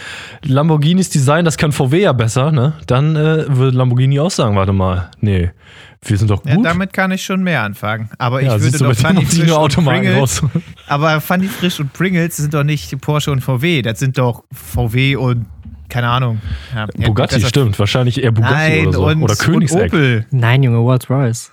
Lamborghinis Design, das kann VW ja besser, ne? Dann äh, würde Lamborghini auch sagen, warte mal, nee, wir sind doch gut. Ja, damit kann ich schon mehr anfangen. Aber ich Ja, würde siehst du, doch Funny ich Frisch und Pringles, raus. aber Funny Frisch und Pringles sind doch nicht Porsche und VW. Das sind doch VW und keine Ahnung. Ja, Bugatti, stimmt. Wahrscheinlich eher Bugatti Nein, oder so. und, oder Königsegg. und Opel. Nein, Junge, Rolls Royce.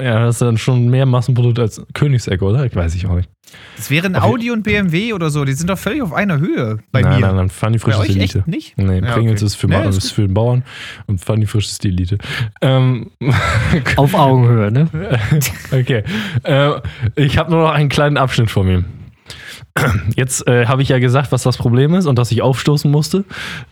Ja, das ist dann schon mehr Massenprodukt als Königsegg, oder? Ich weiß ich auch nicht. Das wären Auf- Audi und BMW oder so. Die sind doch völlig auf einer Höhe bei nein, mir. nein, nein, Funny Frisch ist euch Elite. echt nicht? Nee, Ja, Pringles okay. ist für, Nee, ist für den Bauern und Funny Frisch ist die Elite. Ähm, Auf Augenhöhe, ne? okay. Äh, ich habe nur noch einen kleinen Abschnitt vor mir. Jetzt äh, habe ich ja gesagt, was das Problem ist und dass ich aufstoßen musste.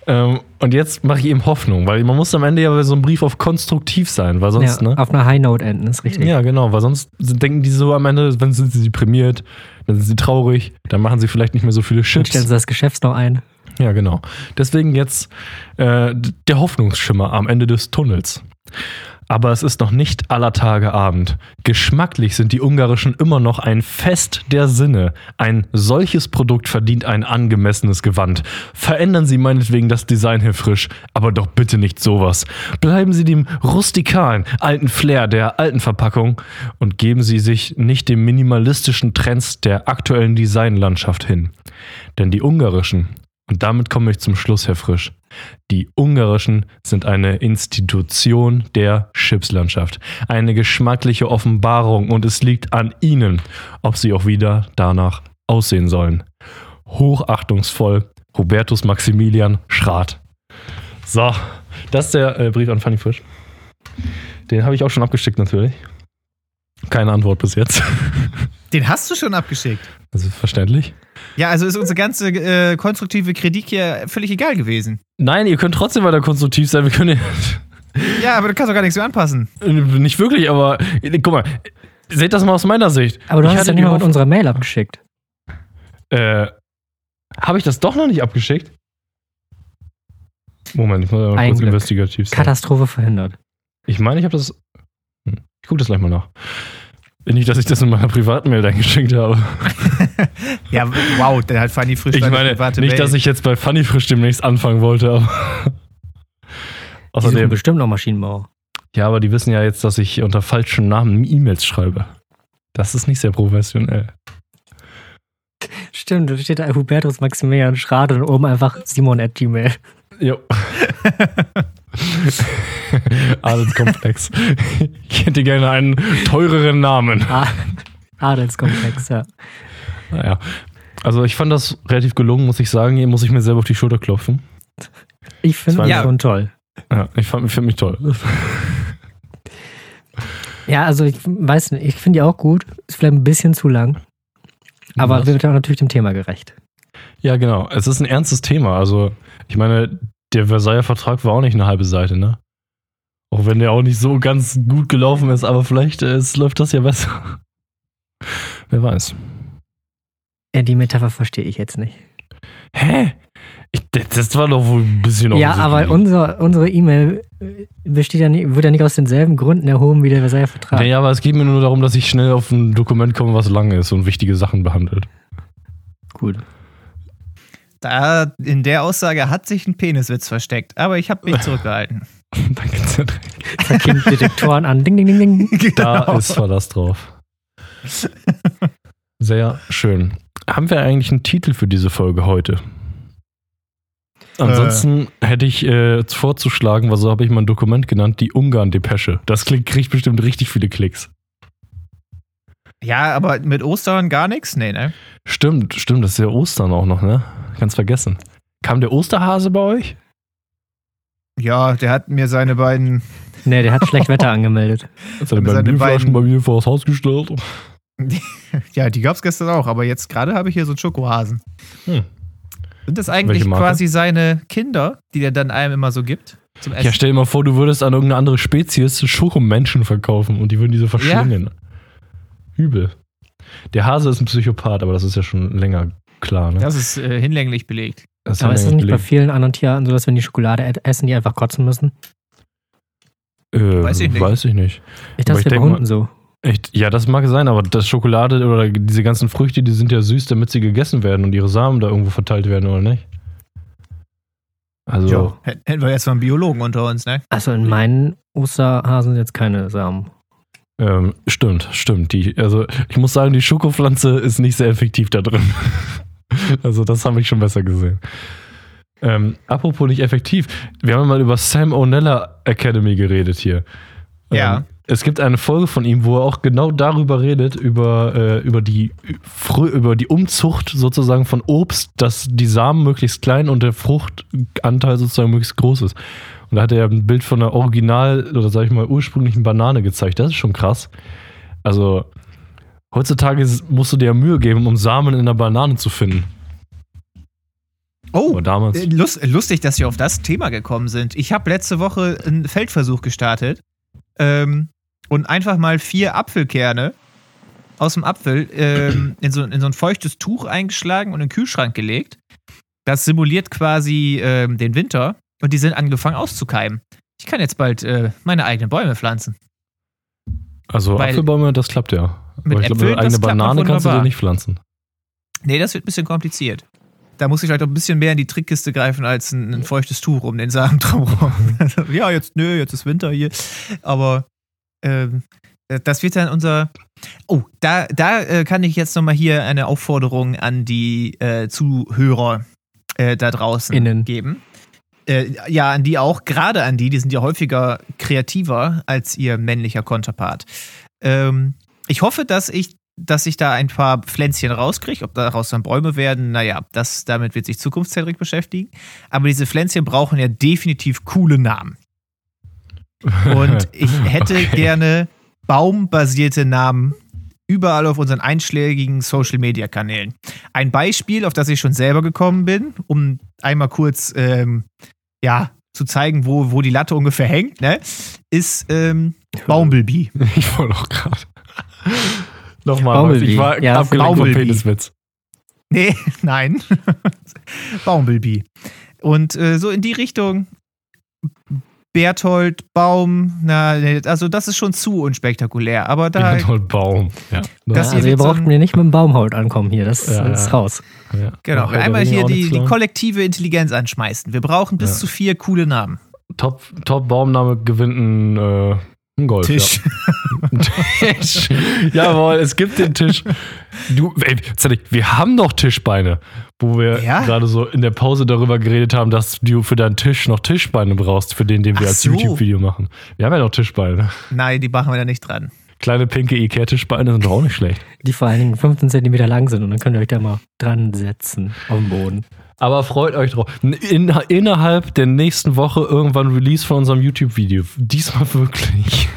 Ähm, und jetzt mache ich eben Hoffnung, weil man muss am Ende ja bei so einem Brief auf konstruktiv sein, weil sonst, ja, ne? Auf einer High Note enden, ist richtig. Ja, genau, weil sonst denken die so am Ende, wenn sind sie deprimiert, dann sind sie traurig, dann machen sie vielleicht nicht mehr so viele Dann stellen Chips. sie das Geschäft noch ein. Ja, genau. Deswegen jetzt äh, der Hoffnungsschimmer am Ende des Tunnels. Aber es ist noch nicht aller Tage Abend. Geschmacklich sind die ungarischen immer noch ein Fest der Sinne. Ein solches Produkt verdient ein angemessenes Gewand. Verändern Sie meinetwegen das Design hier frisch, aber doch bitte nicht sowas. Bleiben Sie dem rustikalen, alten Flair der alten Verpackung und geben Sie sich nicht dem minimalistischen Trends der aktuellen Designlandschaft hin. Denn die ungarischen, und damit komme ich zum Schluss, Herr Frisch, die ungarischen sind eine Institution der Chipslandschaft, eine geschmackliche Offenbarung und es liegt an ihnen, ob sie auch wieder danach aussehen sollen. Hochachtungsvoll, Hubertus Maximilian Schrat. So, das ist der äh, Brief an Fanny Frisch. Den habe ich auch schon abgeschickt natürlich. Keine Antwort bis jetzt. Den hast du schon abgeschickt. Das ist verständlich. Ja, also ist unsere ganze äh, konstruktive Kritik hier völlig egal gewesen. Nein, ihr könnt trotzdem weiter konstruktiv sein. Wir können Ja, aber du kannst doch gar nichts mehr anpassen. nicht wirklich, aber guck mal, seht das mal aus meiner Sicht. Aber du Ich hast ja nicht mal die mit unserer Mail abgeschickt. Äh, habe ich das doch noch nicht abgeschickt? Moment, ich muss mal Ein kurz Glück. investigativ sein. Katastrophe verhindert. Ich meine, ich habe das. Hm, Ich gucke das gleich mal nach. Nicht, dass ich das in meiner privaten Mail eingeschickt habe. Ja, wow, der hat Fanny frisch Ich meine, private nicht, Mail. dass ich jetzt bei Funny Frisch demnächst anfangen wollte, aber. Außerdem. bestimmt noch Maschinenbauer. Ja, aber die wissen ja jetzt, dass ich unter falschen Namen E-Mails schreibe. Das ist nicht sehr professionell. Stimmt, da steht da Hubertus Maximilian Schrade und oben einfach Simon at Gmail. Jo. Adelskomplex. Ich hätte gerne einen teureren Namen. Ah, Adelskomplex, ja. Naja. Also ich fand das relativ gelungen, muss ich sagen. Hier muss ich mir selber auf die Schulter klopfen. Ich finde war- schon toll. Ja, ich fand find mich toll. Ja, also ich weiß nicht, ich finde die auch gut. Ist vielleicht ein bisschen zu lang. Aber Was? wird auch natürlich dem Thema gerecht. Ja, genau. Es ist ein ernstes Thema. Also, ich meine, der Versailler Vertrag war auch nicht eine halbe Seite, ne? Auch wenn der auch nicht so ganz gut gelaufen ist, aber vielleicht äh, es läuft das ja besser. Wer weiß. Ja, die Metapher verstehe ich jetzt nicht. Hä? Ich, das war doch wohl ein bisschen Ja, aber unser, unsere E-Mail äh, besteht ja nicht, wird ja nicht aus denselben Gründen erhoben wie der Versailler Vertrag. Naja, aber es geht mir nur darum, dass ich schnell auf ein Dokument komme, was lang ist und wichtige Sachen behandelt. Gut. Da, in der Aussage hat sich ein Peniswitz versteckt, aber ich habe mich zurückgehalten. Danke. Da gehen Detektoren an. Ding, ding, ding, ding. Da Genau. ist Verlass drauf. Sehr schön. Haben wir eigentlich einen Titel für diese Folge heute? Ansonsten hätte ich äh, vorzuschlagen, weil so habe ich mein Dokument genannt, die Ungarn-Depesche. Das klingt, kriegt bestimmt richtig viele Klicks. Ja, aber mit Ostern gar nichts? Nee, ne? Stimmt, stimmt, das ist ja Ostern auch noch, ne? Ganz vergessen. Kam der Osterhase bei euch? Ja, der hat mir seine beiden. Nee, der hat schlecht Wetter angemeldet. Hat er Seine seine Bierflaschen beiden- bei mir vor das Haus gestellt? Ja, die gab's gestern auch, aber jetzt gerade habe ich hier so einen Schokohasen. Hm. Sind das eigentlich quasi seine Kinder, die der dann einem immer so gibt? Zum Essen? Ja, stell dir mal vor, du würdest an irgendeine andere Spezies Schokomenschen verkaufen und die würden diese verschlingen. Übel. Der Hase ist ein Psychopath, aber das ist ja schon länger klar, ne? das ist äh, hinlänglich belegt. Das ist Aber ist es länger nicht bei belegt. vielen anderen Tierarten so, dass wenn die Schokolade essen, die einfach kotzen müssen? Äh, Weiß ich nicht. Weiß ich nicht. Ich dachte, das bei Hunden so. Echt? Ja, das mag sein, aber das Schokolade oder diese ganzen Früchte, die sind ja süß, damit sie gegessen werden und ihre Samen da irgendwo verteilt werden, oder nicht? Also, Hätten hätten wir jetzt mal einen Biologen unter uns, ne? Also in meinen Osterhasen sind jetzt keine Samen. Ähm, stimmt, stimmt. Die, also, ich muss sagen, die Schokopflanze ist nicht sehr effektiv da drin. also, das habe ich schon besser gesehen. Ähm, apropos nicht effektiv, wir haben mal über Sam O'Nella Academy geredet hier. Ja. Ähm, es gibt eine Folge von ihm, wo er auch genau darüber redet, über, äh, über, die, über die Umzucht sozusagen von Obst, dass die Samen möglichst klein und der Fruchtanteil sozusagen möglichst groß ist. Und da hat er ein Bild von einer original oder sag ich mal ursprünglichen Banane gezeigt. Das ist schon krass. Also heutzutage musst du dir ja Mühe geben, um Samen in einer Banane zu finden. Oh, äh, lust, lustig, dass wir auf das Thema gekommen sind. Ich habe letzte Woche einen Feldversuch gestartet ähm, und einfach mal vier Apfelkerne aus dem Apfel ähm, in, so, in so ein feuchtes Tuch eingeschlagen und in den Kühlschrank gelegt. Das simuliert quasi ähm, den Winter und die sind angefangen auszukeimen. Ich kann jetzt bald äh, meine eigenen Bäume pflanzen. Also Weil- Apfelbäume, das klappt ja. Mit Aber ich glaube, eine noch Banane kannst du dir nicht pflanzen. Nee, das wird ein bisschen kompliziert. Da muss ich vielleicht auch ein bisschen mehr in die Trickkiste greifen als ein, ein feuchtes Tuch um den Samen drumherum. ja, jetzt, nö, jetzt ist Winter hier. Aber ähm, das wird dann unser. Oh, da, da äh, kann ich jetzt nochmal hier eine Aufforderung an die äh, Zuhörer äh, da draußen Innen. geben. Äh, ja, an die auch, gerade an die, die sind ja häufiger kreativer als ihr männlicher Konterpart. Ähm, ich hoffe, dass ich, dass ich da ein paar Pflänzchen rauskriege. Ob daraus dann Bäume werden, naja, das, damit wird sich Zukunftscedric beschäftigen. Aber diese Pflänzchen brauchen ja definitiv coole Namen. Und ich hätte Okay. gerne baumbasierte Namen überall auf unseren einschlägigen Social-Media-Kanälen. Ein Beispiel, auf das ich schon selber gekommen bin, um einmal kurz ähm, ja, zu zeigen, wo, wo die Latte ungefähr hängt, ne, ist ähm, Bumblebee. Ich wollte auch gerade. Nochmal, Bumblebee. ich war Ja, abgelenkt vom. Peniswitz. Nee, nein. Bumblebee. Und äh, so in die Richtung Berthold, Baum, na, also das ist schon zu unspektakulär. Aber da, Berthold Baum. Ja. Das also hier ihr so braucht mir nicht mit dem Baumhaut ankommen hier, das Ja, ist raus. ja. genau, Ach, einmal hier die, die kollektive Intelligenz anschmeißen. Wir brauchen bis Ja. zu vier coole Namen. Top, Top Baumname gewinnt ein, äh, ein Golf. Tisch. Ja. Tisch. Jawohl, es gibt den Tisch. Du, ey, wir haben doch Tischbeine. Wo wir Ja? gerade so in der Pause darüber geredet haben, dass du für deinen Tisch noch Tischbeine brauchst, für den, den wir Ach als so. YouTube-Video machen. Wir haben ja noch Tischbeine. Nein, die machen wir da nicht dran. Kleine pinke Ikea-Tischbeine sind doch auch nicht schlecht. Die vor allen Dingen 15 Zentimeter lang sind und dann könnt ihr euch da mal dran setzen auf dem Boden. Aber freut euch drauf. In, innerhalb der nächsten Woche irgendwann Release von unserem YouTube-Video. Diesmal wirklich.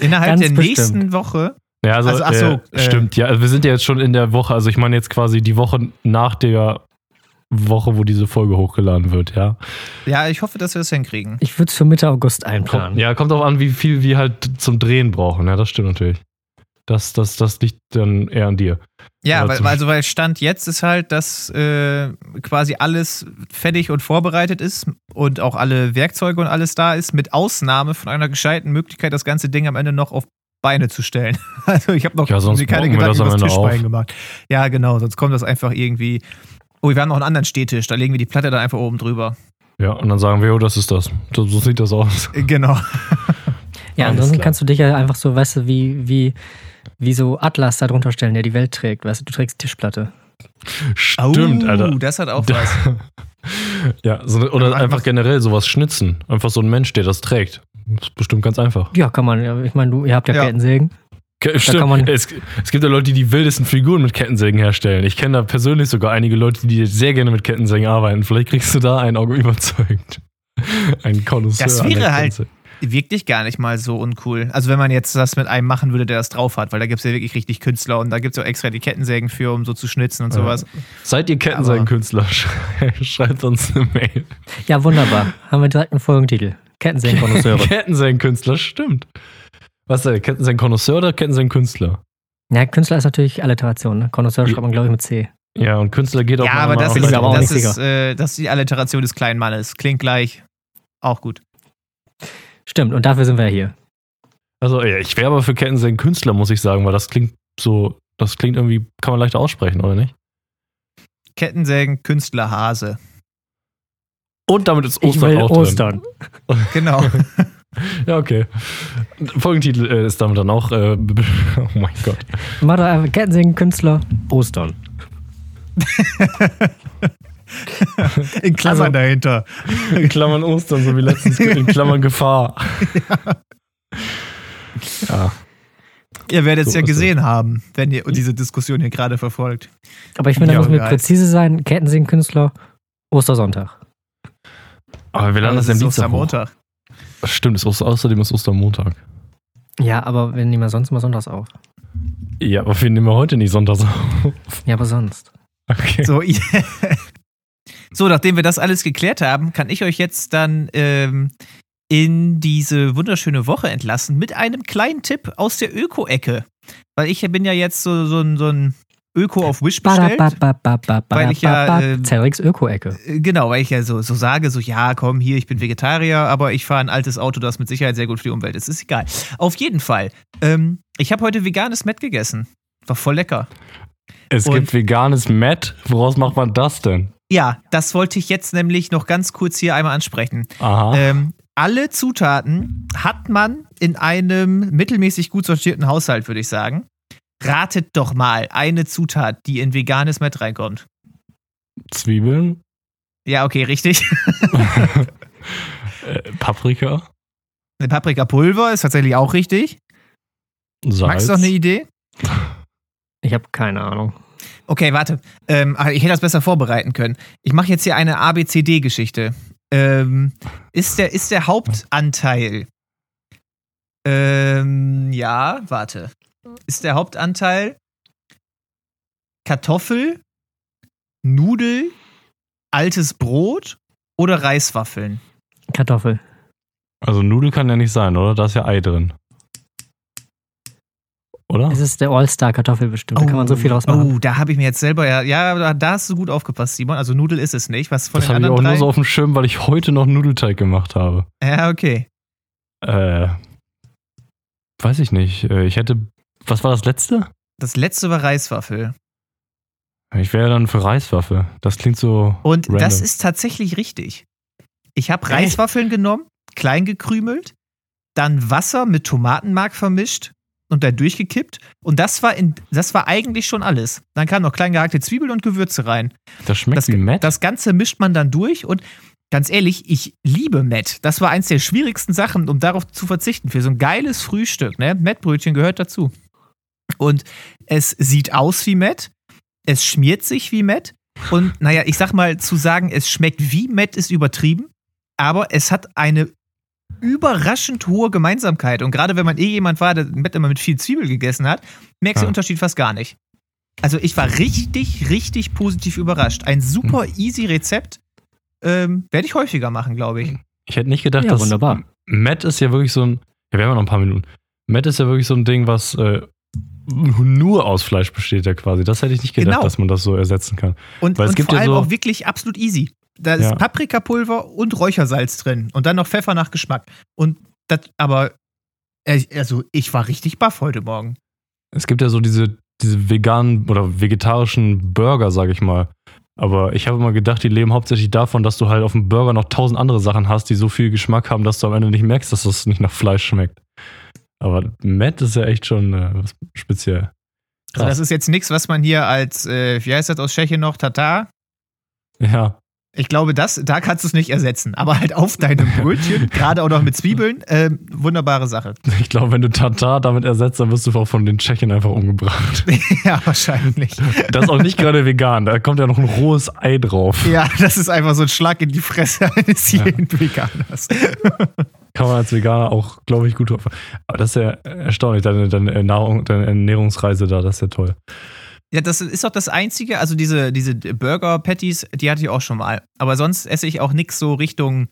Innerhalb Ganz der bestimmt. nächsten Woche. Ja, also, Also, ach so, äh, äh, stimmt. Ja, wir sind ja jetzt schon in der Woche. Also ich meine jetzt quasi die Woche nach der Woche, wo diese Folge hochgeladen wird, ja. Ja, ich hoffe, dass wir es hinkriegen. Ich würde es für Mitte August einplanen. ja, kommt auch an, wie viel wir halt zum Drehen brauchen. Ja, das stimmt natürlich. Das, das, das liegt dann eher an dir. Ja, weil, also weil Stand jetzt ist halt, dass äh, quasi alles fertig und vorbereitet ist und auch alle Werkzeuge und alles da ist, mit Ausnahme von einer gescheiten Möglichkeit, das ganze Ding am Ende noch auf Beine zu stellen. Also ich habe noch Ja, sonst keine brocken wir das Gedanken über am das Ende Tischbein auf. gemacht. Ja, genau, sonst kommt das einfach irgendwie. Oh, wir haben noch einen anderen Stehtisch, da legen wir die Platte dann einfach oben drüber. Ja, und dann sagen wir, oh, das ist das. So, so sieht das aus. Äh, Genau. Ja, Alles ansonsten klar. kannst du dich ja einfach so, weißt du, wie, wie, wie so Atlas da drunter stellen, der die Welt trägt. Weißt du, du trägst Tischplatte. Stimmt, oh, Alter. das hat auch was. Ja, so, oder einfach generell sowas schnitzen. Einfach so ein Mensch, der das trägt. Das ist bestimmt ganz einfach. Ja, kann man. ja, Ich meine, du, ihr habt ja, Ja. Kettensägen. Ke- Stimmt. kann man- es, es gibt ja Leute, die die wildesten Figuren mit Kettensägen herstellen. Ich kenne da persönlich sogar einige Leute, die sehr gerne mit Kettensägen arbeiten. Vielleicht kriegst du da ein Auge überzeugt. Ein Konnoisseur. Das an der wäre halt- Kettensäge. Wirklich gar nicht mal so uncool. Also wenn man jetzt das mit einem machen würde, der das drauf hat, weil da gibt es ja wirklich richtig Künstler und da gibt es auch extra die Kettensägen für, um so zu schnitzen und Ja. sowas. Seid ihr Kettensägenkünstler? Schrei- Schreibt uns eine Mail. Ja, wunderbar. Haben wir direkt einen Folgentitel. Kettensägen-Konnoisseure. Kettensägenkünstler, stimmt. Was ist der? Kettensägenkonnotteur oder Kettensägenkünstler? ja, Künstler ist natürlich Alliteration. Ne? Konnoisseur schreibt man, glaube ich, mit C. Ja, und Künstler geht auch Ja, aber das ist, aber das, ist, äh, das ist die Alliteration des kleinen Mannes. Klingt gleich. Auch gut. Stimmt, und dafür sind wir hier. Also, ja, ich wäre aber für Kettensägenkünstler, muss ich sagen, weil das klingt so, das klingt irgendwie, kann man leichter aussprechen, oder nicht? Kettensägen, Künstler, Hase. Und damit ist Ich Ostern will auch drin. Ostern. Genau. Ja, okay. Folgentitel äh, ist damit dann auch, äh, oh mein Gott. Mach doch einfach Kettensägen-Künstler, Ostern. In Klammern Also- dahinter. In Klammern Ostern, so wie letztens in Klammern Gefahr. Ja. Ihr werdet es So ja ist es. gesehen haben, wenn ihr diese Diskussion hier gerade verfolgt. Aber ich finde, da Ja, muss mir geil. präzise sein. Kettensägen-Künstler, Ostersonntag. Aber wir lernen das Das ja ist Dienstag hoch. Ostermontag. Stimmt, ist Oster, außerdem ist Ostermontag. Ja, aber wir nehmen ja sonst mal sonntags auf. Ja, aber wir nehmen ja heute nicht sonntags auf. Ja, aber sonst. Okay. So, ihr- so, nachdem wir das alles geklärt haben, kann ich euch jetzt dann ähm, in diese wunderschöne Woche entlassen mit einem kleinen Tipp aus der Öko-Ecke. Weil ich bin ja jetzt so, so, ein, so ein Öko auf Wish bestellt. Weil ich ja, äh, Cedrics Öko-Ecke. Genau, weil ich ja so, so sage, so, ja, komm, hier, ich bin Vegetarier, aber ich fahre ein altes Auto, das mit Sicherheit sehr gut für die Umwelt ist. Ist egal. Auf jeden Fall. Ähm, ich habe heute veganes Met gegessen. War voll lecker. Es Und- gibt veganes Met. Woraus macht man das denn? Ja, das wollte ich jetzt nämlich noch ganz kurz hier einmal ansprechen. Aha. Ähm, alle Zutaten hat man in einem mittelmäßig gut sortierten Haushalt, würde ich sagen. Ratet doch mal eine Zutat, die in veganes Met reinkommt. Zwiebeln. Ja, okay, richtig. äh, Paprika. Eine Paprikapulver ist tatsächlich auch richtig. Salz. Magst du noch eine Idee? Ich habe keine Ahnung. Okay, warte. Ähm, ah, ich hätte das besser vorbereiten können. Ich mache jetzt hier eine ABCD-Geschichte. Ähm, ist, der, ist der Hauptanteil. Ähm, ja, warte. Ist der Hauptanteil Kartoffel, Nudel, altes Brot oder Reiswaffeln? Kartoffel. Also Nudel kann ja nicht sein, oder? Da ist ja Ei drin. Oder? Es ist der All-Star-Kartoffel bestimmt. Da kann man so viel draus machen. Oh, da habe ich mir jetzt selber ja. Ja, da- hast du gut aufgepasst, Simon. Also Nudel ist es nicht. Was von Das habe ich auch drei? nur so auf dem Schirm, weil ich heute noch Nudelteig gemacht habe. ja, okay. Äh, weiß ich nicht. Äh, Ich hätte. Was war das letzte? Das letzte war Reiswaffel. Ich wäre dann für Reiswaffe. Das klingt so. Und Random. das ist tatsächlich richtig. Ich habe? Reiswaffeln genommen, klein gekrümelt, dann Wasser mit Tomatenmark vermischt und da durchgekippt. Und das war, in, das war eigentlich schon alles. Dann kamen noch klein gehackte Zwiebeln und Gewürze rein. Das schmeckt Das, wie Met. das Ganze mischt man dann durch und ganz ehrlich, ich liebe Met. Das war eins der schwierigsten Sachen, um darauf zu verzichten. Für so ein geiles Frühstück, ne? Mettbrötchen gehört dazu. Und es sieht aus wie Met. Es schmiert sich wie Met. Und naja, ich sag mal, zu sagen, es schmeckt wie Met ist übertrieben. Aber es hat eine überraschend hohe Gemeinsamkeit. Und gerade wenn man eh jemand war, der Met immer mit viel Zwiebel gegessen hat, merkst du Ja. den Unterschied fast gar nicht. Also ich war richtig, richtig positiv überrascht. Ein super easy Rezept. Ähm, Werde ich häufiger machen, glaube ich. Ich hätte nicht gedacht, Ja, dass. wunderbar. Met ist ja wirklich so ein. Ja, wir haben ja noch ein paar Minuten. Met ist ja wirklich so ein Ding, was äh, nur aus Fleisch besteht, ja quasi. Das hätte ich nicht gedacht, Genau. dass man das so ersetzen kann. Und, Weil es und gibt vor ja allem so- auch wirklich absolut easy. Da ist Ja. Paprikapulver und Räuchersalz drin. Und dann noch Pfeffer nach Geschmack. Und das, aber, äh, also ich war richtig baff heute Morgen. Es gibt ja so diese, diese veganen oder vegetarischen Burger, sag ich mal. Aber ich habe immer gedacht, die leben hauptsächlich davon, dass du halt auf dem Burger noch tausend andere Sachen hast, die so viel Geschmack haben, dass du am Ende nicht merkst, dass das nicht nach Fleisch schmeckt. Aber Met ist ja echt schon äh, speziell. Also das ist jetzt nichts, was man hier als, äh, wie heißt das aus Tschechien noch, Tatar? Ja, Ich glaube, das, da kannst du es nicht ersetzen. Aber halt auf deinem Brötchen, gerade auch noch mit Zwiebeln, ähm, wunderbare Sache. ich glaube, wenn du Tatar damit ersetzt, dann wirst du auch von den Tschechen einfach umgebracht. ja, wahrscheinlich. Das ist auch nicht gerade vegan, da kommt ja noch ein rohes Ei drauf. Ja, das ist einfach so ein Schlag in die Fresse eines jeden Veganers. Kann man als Veganer auch, glaube ich, gut drauf. Aber das ist ja erstaunlich, deine, deine, Nahrung, deine Ernährungsreise da, das ist ja toll. Ja, das ist auch das Einzige, also diese, diese Burger-Patties, die hatte ich auch schon mal. Aber sonst esse ich auch nichts so Richtung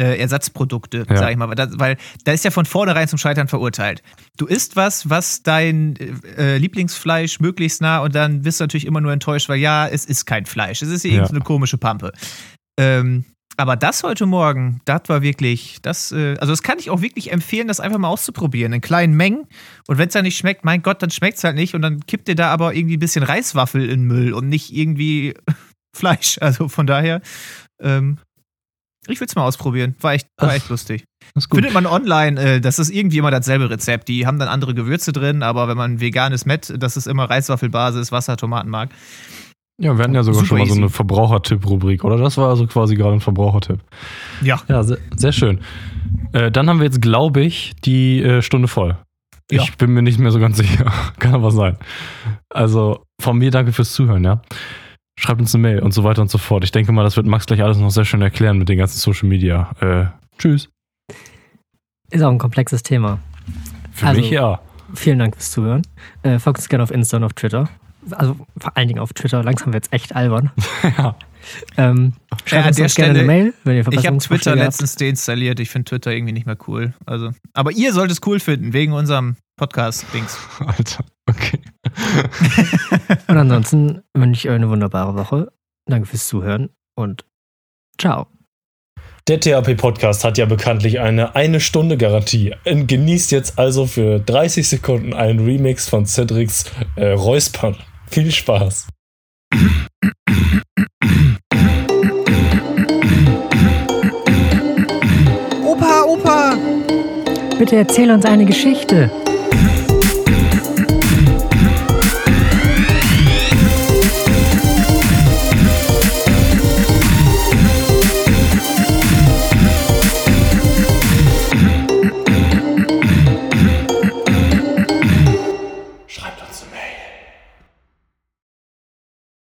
äh, Ersatzprodukte, Ja. sag ich mal. Weil da, weil da ist ja von vornherein zum Scheitern verurteilt. Du isst was, was dein äh, Lieblingsfleisch möglichst nah und dann wirst du natürlich immer nur enttäuscht, weil ja, es ist kein Fleisch. Es ist ja Ja. irgendeine komische Pampe. Ähm, aber das heute Morgen, das war wirklich, das, äh, also das kann ich auch wirklich empfehlen, das einfach mal auszuprobieren, in kleinen Mengen. Und wenn es dann nicht schmeckt, mein Gott, dann schmeckt es halt nicht. Und dann kippt ihr da aber irgendwie ein bisschen Reiswaffel in Müll und nicht irgendwie Fleisch. Also von daher, ähm, ich würde es mal ausprobieren. War echt, war Ach, echt lustig. Ist gut. Findet man online, äh, das ist irgendwie immer dasselbe Rezept. Die haben dann andere Gewürze drin, aber wenn man veganes Met, das ist immer Reiswaffelbasis, Wasser, Tomatenmark. Ja, wir hatten ja sogar Super schon mal so easy. eine Verbrauchertipp-Rubrik, oder? Das war also quasi gerade ein Verbrauchertipp. Ja. Ja, sehr, sehr schön. Äh, dann haben wir jetzt, glaube ich, die äh, Stunde voll. Ja. Ich bin mir nicht mehr so ganz sicher. Kann aber sein. Also von mir danke fürs Zuhören, ja. Schreibt uns eine Mail und so weiter und so fort. Ich denke mal, das wird Max gleich alles noch sehr schön erklären mit den ganzen Social Media. Äh, tschüss. Ist auch ein komplexes Thema. Für Also- mich ja. Vielen Dank fürs Zuhören. Äh, folgt uns gerne auf Insta und auf Twitter. Also vor allen Dingen auf Twitter. Langsam wird es echt albern. ja. Ähm, Ja, schreibt an uns der auch gerne Stelle- eine Mail, wenn ihr Ich habe Twitter letztens deinstalliert. Ich finde Twitter irgendwie nicht mehr cool. Also, aber ihr sollt es cool finden, wegen unserem Podcast-Dings. Alter. Okay. Und ansonsten wünsche ich euch eine wunderbare Woche. Danke fürs Zuhören und ciao. Der THP-Podcast hat ja bekanntlich eine eine Stunde Garantie. Genießt jetzt also für 30 Sekunden einen Remix von Cedrics äh, Räuspern. Viel Spaß. Opa, Opa! Bitte erzähl uns eine Geschichte.